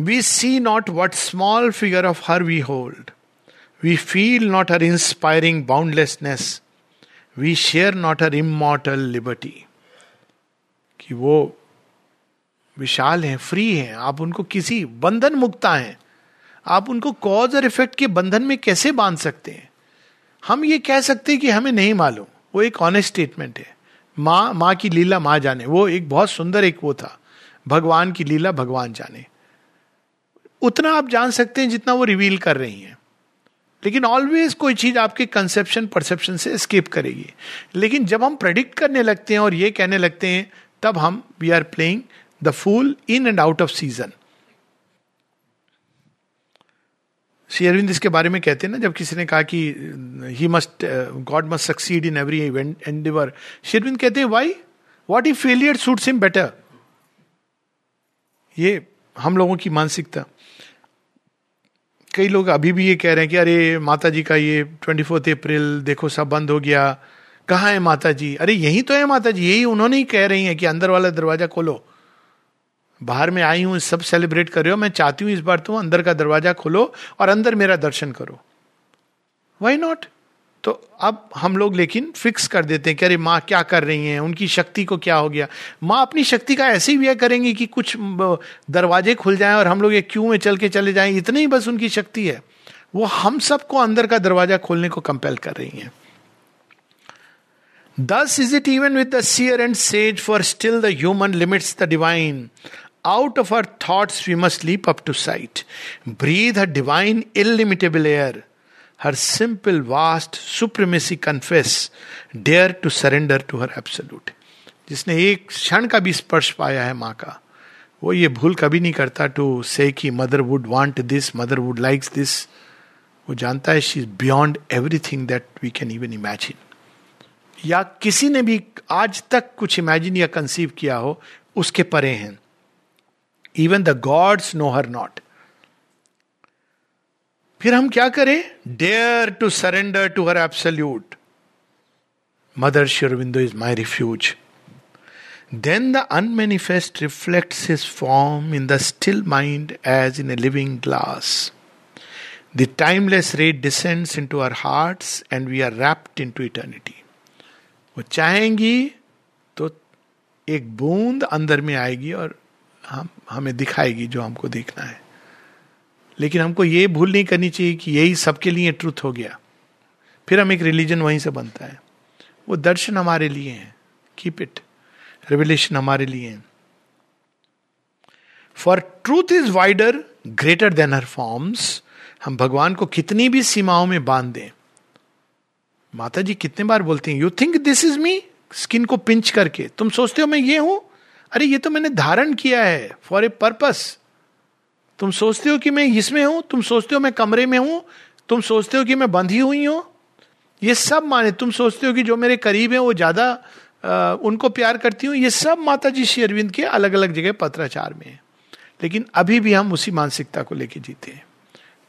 We see not what small figure of her we hold we feel not her inspiring boundlessness we share not her immortal liberty कि वो विशाल हैं फ्री हैं। आप उनको किसी बंधन मुक्ता हैं। आप उनको कॉज और इफ़ेक्ट के बंधन में कैसे बाँध सकते हैं? हम ये कह सकते हैं कि हमें नहीं मालूम। वो एक ऑनेस्ट स्टेटमेंट है। माँ माँ की लीला माँ जाने। वो एक बहुत सुंदर एक वो था। भगवान की लीला भगवान जाने। उतना आप जान सकते हैं जितना वो रिवील कर रही हैं। लेकिन ऑलवेज कोई चीज़ आपके कंसेप्शन परसेप्शन से स्केप करेगी। लेकिन जब हम प्रेडिक्ट करने लगते हैं और ये कहने लगते हैं, तब हम we are playing the fool in and out of season Shri Aurobindo इसके बारे में कहते हैं ना, जब किसी ने कहा कि he must God must succeed in every endeavour Shri Aurobindo कहते हैं why what if failure suits him better ये हम लोगों की मानसिकता। कई लोग अभी भी ये कह रहे हैं कि, अरे माता जी का ये ट्वेंटी फोर्थ अप्रैल देखो, सब बंद हो गया। कहाँ है माता जी अरे, यही तो है माता जी यही उन्होंने ही कह रही हैं कि अंदर वाला दरवाज़ा खोलो। बाहर में आई हूँ सब सेलिब्रेट कर रहे हो मैं चाहती हूँ इस बार तुम अंदर का दरवाज़ा खोलो और अंदर मेरा दर्शन करो। वाई नॉट तो अब हम लोग लेकिन फिक्स कर देते हैं कि अरे माँ क्या कर रही हैं उनकी शक्ति को क्या हो गया? माँ अपनी शक्ति का ऐसे ही व्यय करेंगी कि कुछ दरवाजे खुल जाएँ और हम लोग एक क्यू में चल के चले जाएँ इतनी ही बस उनकी शक्ति है। वो हम सबको अंदर का दरवाज़ा खोलने को कंपेल कर रही हैं। Thus is it even with the and sage, for still the human limits the divine. Out of our thoughts we must leap up to sight. Breathe her divine, illimitable air. Her simple, vast supremacy confess. Dare to surrender to her absolute. जिसने एक क्षण का भी स्पर्श पाया है माँ का वो ये भूल कभी नहीं करता टू से कि mother would want this mother would likes this वो जानता है she is beyond everything that we can even imagine या किसी ने भी आज तक कुछ इमेजिन या कंसीव किया हो उसके परे हैं even the gods know her not फिर हम क्या करें? Dare to surrender to her absolute mother शिविंदो is my refuge then the unmanifest reflect his form in the still mind as in a living glass the timeless ray descends into our heart and we are rapt into eternity वो चाहेंगी तो एक बूंद अंदर में आएगी और हम हमें दिखाएगी जो हमको देखना है। लेकिन हमको ये भूल नहीं करनी चाहिए कि यही सबके लिए ट्रुथ हो गया। फिर हम एक रिलीजन वहीं से बनता है। वो दर्शन हमारे लिए हैं। कीप इट रेवलेशन हमारे लिए है। For truth is wider greater than her forms हम भगवान को कितनी भी सीमाओं में बाँध दें। माता जी कितने बार बोलती हैं you think this is me skin को पिंच करके। तुम सोचते हो मैं ये हूँ? अरे, ये तो मैंने धारण किया है फॉर ए पर्पस तुम सोचते हो कि मैं इसमें हूँ, तुम सोचते हो मैं कमरे में हूँ, तुम सोचते हो कि मैं बंधी हुई हूँ। ये सब माने, तुम सोचते हो कि जो मेरे करीब है, वो ज़्यादा उनको प्यार करती हूँ। ये सब माता जी श्री अरविंद के अलग अलग जगह पत्राचार में है। लेकिन अभी भी हम उसी मानसिकता को लेके जीते हैं।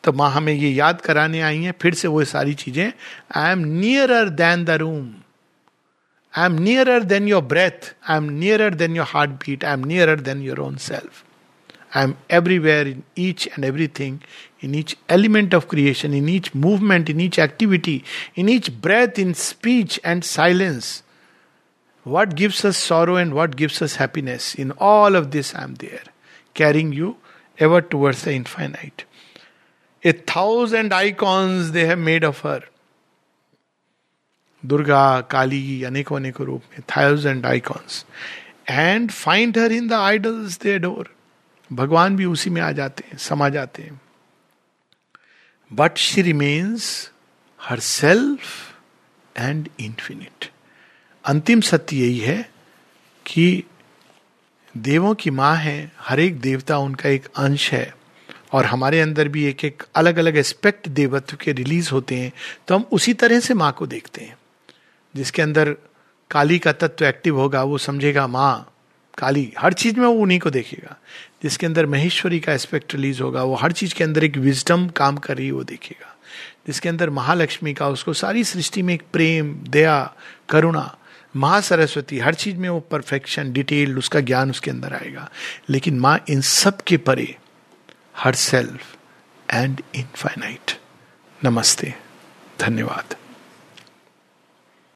तो माँ हमें ये याद कराने आई हैं, फिर से वो सारी चीज़ें। I am nearer than the room I am nearer than your breath. I am nearer than your heartbeat. I am nearer than your own self. I am everywhere in each and everything, in each element of creation, in each movement, in each activity, in each breath, in speech and silence. What gives us sorrow and what gives us happiness? In all of this, I am there, carrying you ever towards the infinite. A thousand icons they have made of her. Durga, Kali, अनेकों अनेकों रूप में thousand icons and find her in the idols they adore भगवान भी उसी में आ जाते हैं, समा जाते हैं। But she remains herself and infinite अंतिम सत्य यही है कि देवों की माँ है, हर एक देवता उनका एक अंश है। और हमारे अंदर भी एक एक अलग अलग एस्पेक्ट देवत्व के रिलीज़ होते हैं तो हम उसी तरह से माँ को देखते हैं। जिसके अंदर काली का तत्व एक्टिव होगा, वो समझेगा, माँ, काली, हर चीज़ में वो उन्हीं को देखेगा। जिसके अंदर महेश्वरी का एस्पेक्ट रिलीज़ होगा, वो हर चीज़ के अंदर एक विजडम काम कर रही है, वो देखेगा। जिसके अंदर महालक्ष्मी का, उसको सारी सृष्टि में एक प्रेम, दया, करुणा, महासरस्वती, हर चीज़ में वो परफेक्शन डिटेल्ड उसका ज्ञान उसके अंदर आएगा। लेकिन माँ, इन सब के परे, हर सेल्फ एंड इनफाइनाइट नमस्ते। धन्यवाद।